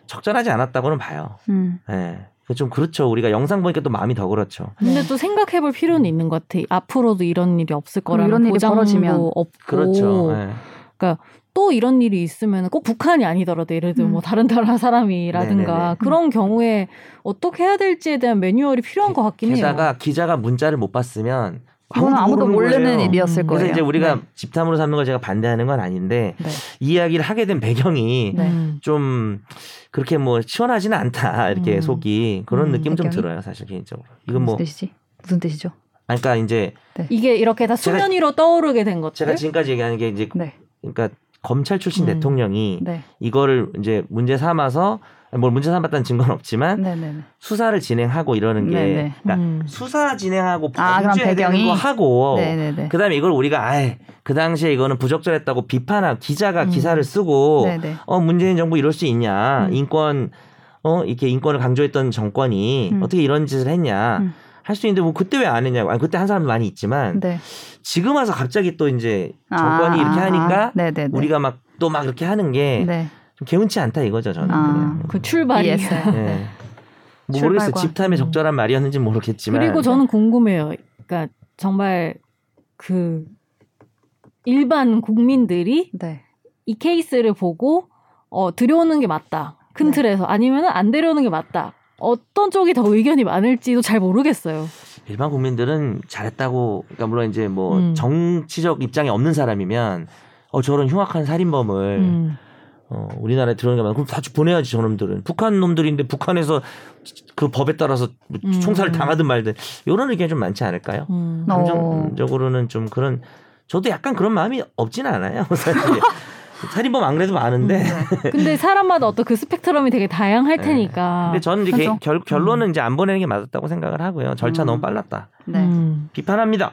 적절하지 않았다고는 봐요. 음. 예. 좀 그렇죠. 우리가 영상 보니까 또 마음이 더 그렇죠. 근데 또 생각해볼 필요는 있는 것 같아. 앞으로도 이런 일이 없을 거라는 이런 일이 보장도 벌어지면. 없고. 그렇죠. 예. 또 이런 일이 있으면 꼭 북한이 아니더라도 예를 들어 뭐 음. 다른 나라 사람이라든가 네네네. 그런 경우에 어떻게 해야 될지에 대한 매뉴얼이 필요한 것 같긴 해요. 게다가 기자가 문자를 못 봤으면 이거는 아무도 모르는 거예요. 일이었을 음. 거예요. 그래서 이제 우리가 네. 집탐으로 삼는 걸 제가 반대하는 건 아닌데 네. 이 이야기를 하게 된 배경이 네. 음. 좀 그렇게 뭐 시원하지는 않다 이렇게 음. 속이 그런 음, 느낌 좀 배경이? 들어요 사실 개인적으로 이건 뭐 무슨 뜻이지? 무슨 뜻이죠? 아니, 그러니까 이제 이게 이렇게 다 수면 위로 떠오르게 된 것들. 제가 지금까지 얘기하는 게 이제 네. 그러니까 검찰 출신 음. 대통령이 네. 이거를 이제 문제 삼아서 뭘 문제 삼았다는 증거는 없지만 네, 네, 네. 수사를 진행하고 이러는 게 네, 네. 그러니까 음. 수사 진행하고 아, 되는 배경이? 거 하고 네, 네, 네. 그다음에 이걸 우리가 아예 그 당시에 이거는 부적절했다고 비판한 기자가 음. 기사를 쓰고 네, 네. 어 문재인 정부 이럴 수 있냐 음. 인권 어 이렇게 인권을 강조했던 정권이 음. 어떻게 이런 짓을 했냐 음. 할 수 있는데 뭐 그때 왜 안 했냐고 아니 그때 한 사람도 많이 있지만 네. 지금 와서 갑자기 또 이제 정권이 이렇게 아, 하니까 네, 네, 네. 우리가 막또막 이렇게 하는 게좀 네. 개운치 않다 이거죠 저는 아, 그냥. 그 출발이. 이해했어요. 예. 뭐 모르겠어요 집탐에 적절한 말이었는지 는 모르겠지만 그리고 저는 궁금해요. 그러니까 정말 그 일반 국민들이 네. 이 케이스를 보고 어 들여오는 게 맞다. 큰 네. 틀에서 아니면은 안 데려오는 게 맞다. 어떤 쪽이 더 의견이 많을지도 잘 모르겠어요. 일반 국민들은 잘했다고 그러니까 물론 이제 뭐 음. 정치적 입장이 없는 사람이면 어 저런 흉악한 살인범을 음. 어, 우리나라에 들어오는 게 많아. 그럼 다 보내야지 저놈들은. 북한 놈들인데 북한에서 그 법에 따라서 뭐 음. 총살을 당하든 말든 이런 의견이 좀 많지 않을까요? 음. 어. 감정적으로는 좀 그런 저도 약간 그런 마음이 없지는 않아요. 사실. 살인범 안 그래도 많은데. 근데 사람마다 어떤 그 스펙트럼이 되게 다양할 네. 테니까. 근데 저는 이제 개- 그죠. 결, 결론은 이제 안 보내는 게 맞았다고 생각을 하고요. 절차 음. 너무 빨랐다. 네. 음. 비판합니다.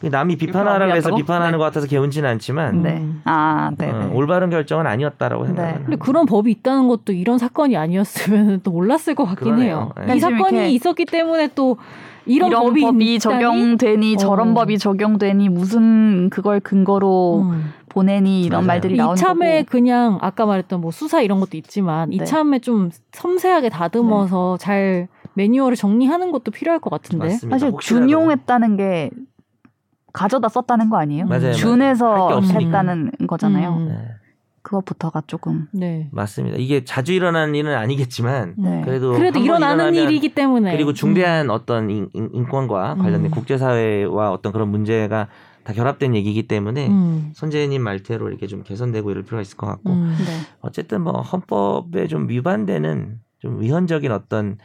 남이 비판하라고 해서? 비판하는 네. 것 같아서 개운치는 않지만 네. 아, 네, 어, 네. 올바른 결정은 아니었다라고 네. 생각을 근데 그런 법이 있다는 것도 이런 사건이 아니었으면 또 몰랐을 것 같긴 그러네요. 해요. 네. 이 사건이 있었기 때문에 또 이런, 이런, 법이, 법이? 적용되니 저런 어. 법이 적용되니 무슨 그걸 근거로 음. 보내니 이런 맞아요. 말들이 나오는 이참에 거고. 그냥 아까 말했던 뭐 수사 이런 것도 있지만 네. 이참에 좀 섬세하게 다듬어서 잘 매뉴얼을 정리하는 것도 필요할 것 같은데. 맞습니다. 사실 혹시라도 준용했다는 게 가져다 썼다는 거 아니에요? 맞아요. 준해서. 했다는 거잖아요. 음. 네, 그것부터가 조금 네. 맞습니다. 이게 자주 일어나는 일은 아니겠지만 네. 그래도 그래도 일어나는 일이기 때문에 그리고 중대한 어떤 인, 권과 관련된 음. 국제사회와 어떤 그런 문제가 다 결합된 얘기이기 때문에 음. 손재님 말대로 이렇게 좀 개선되고 이럴 필요가 있을 것 같고 음. 네. 어쨌든 뭐 헌법에 좀 위반되는 좀 위헌적인 어떤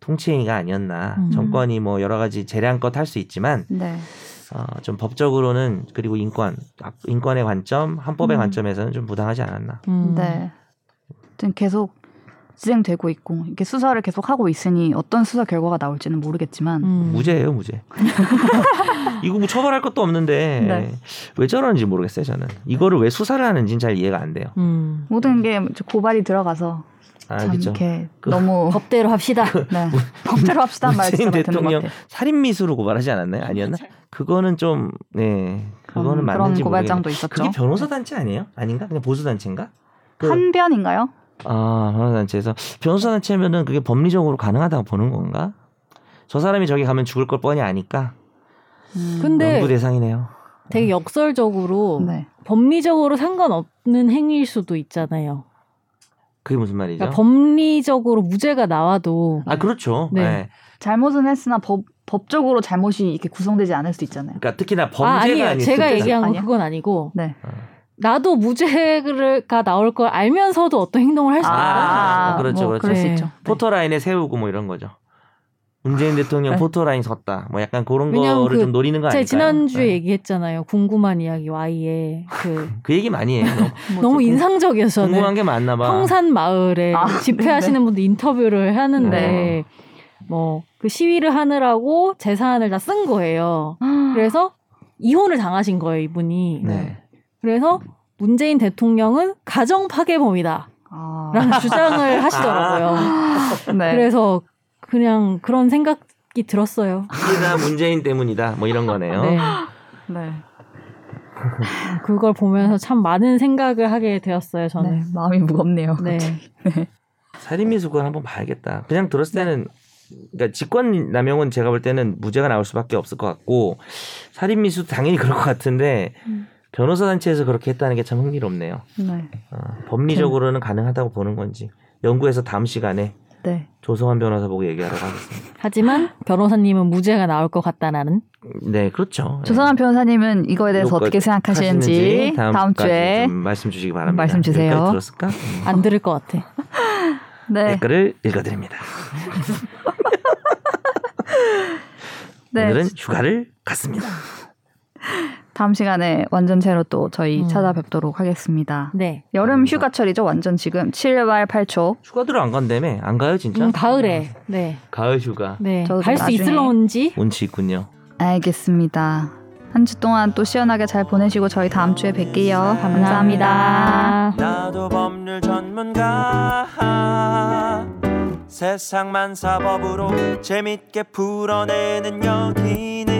통치행위가 아니었나 음. 정권이 뭐 여러 가지 재량껏 할 수 있지만 네. 어, 좀 법적으로는 그리고 인권 인권의 관점 헌법의 음. 관점에서는 좀 부당하지 않았나 음. 네. 계속 진행되고 있고 이렇게 수사를 계속 하고 있으니 어떤 수사 결과가 나올지는 모르겠지만 음. 무죄예요 무죄 이거 뭐 처벌할 것도 없는데 네. 왜 저러는지 모르겠어요 저는 이거를 왜 수사를 하는지는 잘 이해가 안 돼요 음. 모든 게 고발이 들어가서 아 참 그죠 이렇게 그- 너무 법대로 합시다. 네. 법대로 합시다 말 문재인 진짜 많이 듣는 것 대통령. 살인 미수로 고발하지 않았나요 아니었나 그거는 좀 네 그거는 음, 맞는지 모르겠는데 고발장도 있었죠. 그게 변호사 단체 아니에요 아닌가 그냥 보수 단체인가 그- 한변인가요? 아, 변호사단체에서 변호사단체면은 그게 법리적으로 가능하다고 보는 건가? 저 사람이 저기 가면 죽을 걸 뻔히 아니까 음, 근데 연구 대상이네요. 되게 역설적으로 네. 법리적으로 상관없는 행위일 수도 있잖아요. 그게 무슨 말이죠? 그러니까 법리적으로 무죄가 나와도 아, 그렇죠. 네. 네. 잘못은 했으나 법 법적으로 잘못이 이렇게 구성되지 않을 수도 있잖아요. 그러니까 특히나 범죄가 아, 아니에요. 제가. 얘기한 건? 그건 아니고 네. 나도 무죄가 나올 걸 알면서도 어떤 행동을 할 수 있다. 아, 그렇죠, 뭐 그렇죠. 네. 네. 포토라인에 세우고 뭐 이런 거죠. 문재인 대통령 네. 포토라인 섰다. 뭐 약간 그런 거를 그 좀 노리는 거 제가 아닐까요? 지난주에 네. 얘기했잖아요. 궁금한 이야기 Y에 그 그 얘기 많이 해요. 너무, 너무 인상적이어서 궁금한 게 많나 봐. 평산 마을에 아, 집회하시는 분들 인터뷰를 하는데 네. 뭐그 시위를 하느라고 재산을 다 쓴 거예요. 그래서 이혼을 당하신 거예요, 이분이. 네. 그래서 문재인 대통령은 가정 파괴범이다. 아. 라는 주장을 하시더라고요. 네. 그래서 그냥 그런 생각이 들었어요. 이게 다 문재인 때문이다. 뭐 이런 거네요. 네. 네. 그걸 보면서 참 많은 생각을 하게 되었어요, 네. 저는. 마음이 무겁네요. 네. 살인미수건 한번 봐야겠다. 그냥 들었을 때는 그러니까 직권 남용은 제가 볼 때는 무죄가 나올 수밖에 없을 것 같고 살인미수도 당연히 그럴 것 같은데 음. 변호사 단체에서 그렇게 했다는 게 참 흥미롭네요. 네. 어, 법리적으로는 가능하다고 보는 건지 연구해서 다음 시간에 네. 조성환 변호사 보고 얘기하도록 하겠습니다. 하지만 변호사님은 무죄가 나올 것 같다는 네, 그렇죠. 조성환 변호사님은 이거에 대해서 어떻게 생각하시는지 하시는지 다음, 다음 주에 좀 말씀 주시기 바랍니다. 말씀 주세요. 들었을까? 음. 안 들을 것 같아. 네. 댓글을 읽어드립니다. 네. 오늘은 휴가를 갔습니다. 다음 시간에 완전체로 또 저희 음. 찾아뵙도록 하겠습니다. 네. 여름 휴가철이죠. 완전 지금 7월 8초. 휴가들을 안 간다며? 안 가요 진짜? 음, 가을에. 네. 가을 휴가 네. 갈 수 있을런지. 운치 있군요. 알겠습니다. 한 주 동안 또 시원하게 잘 보내시고 저희 다음 주에 뵐게요. 감사합니다. 나도 법률 전문가 세상만 사법으로 재밌게 풀어내는 여기는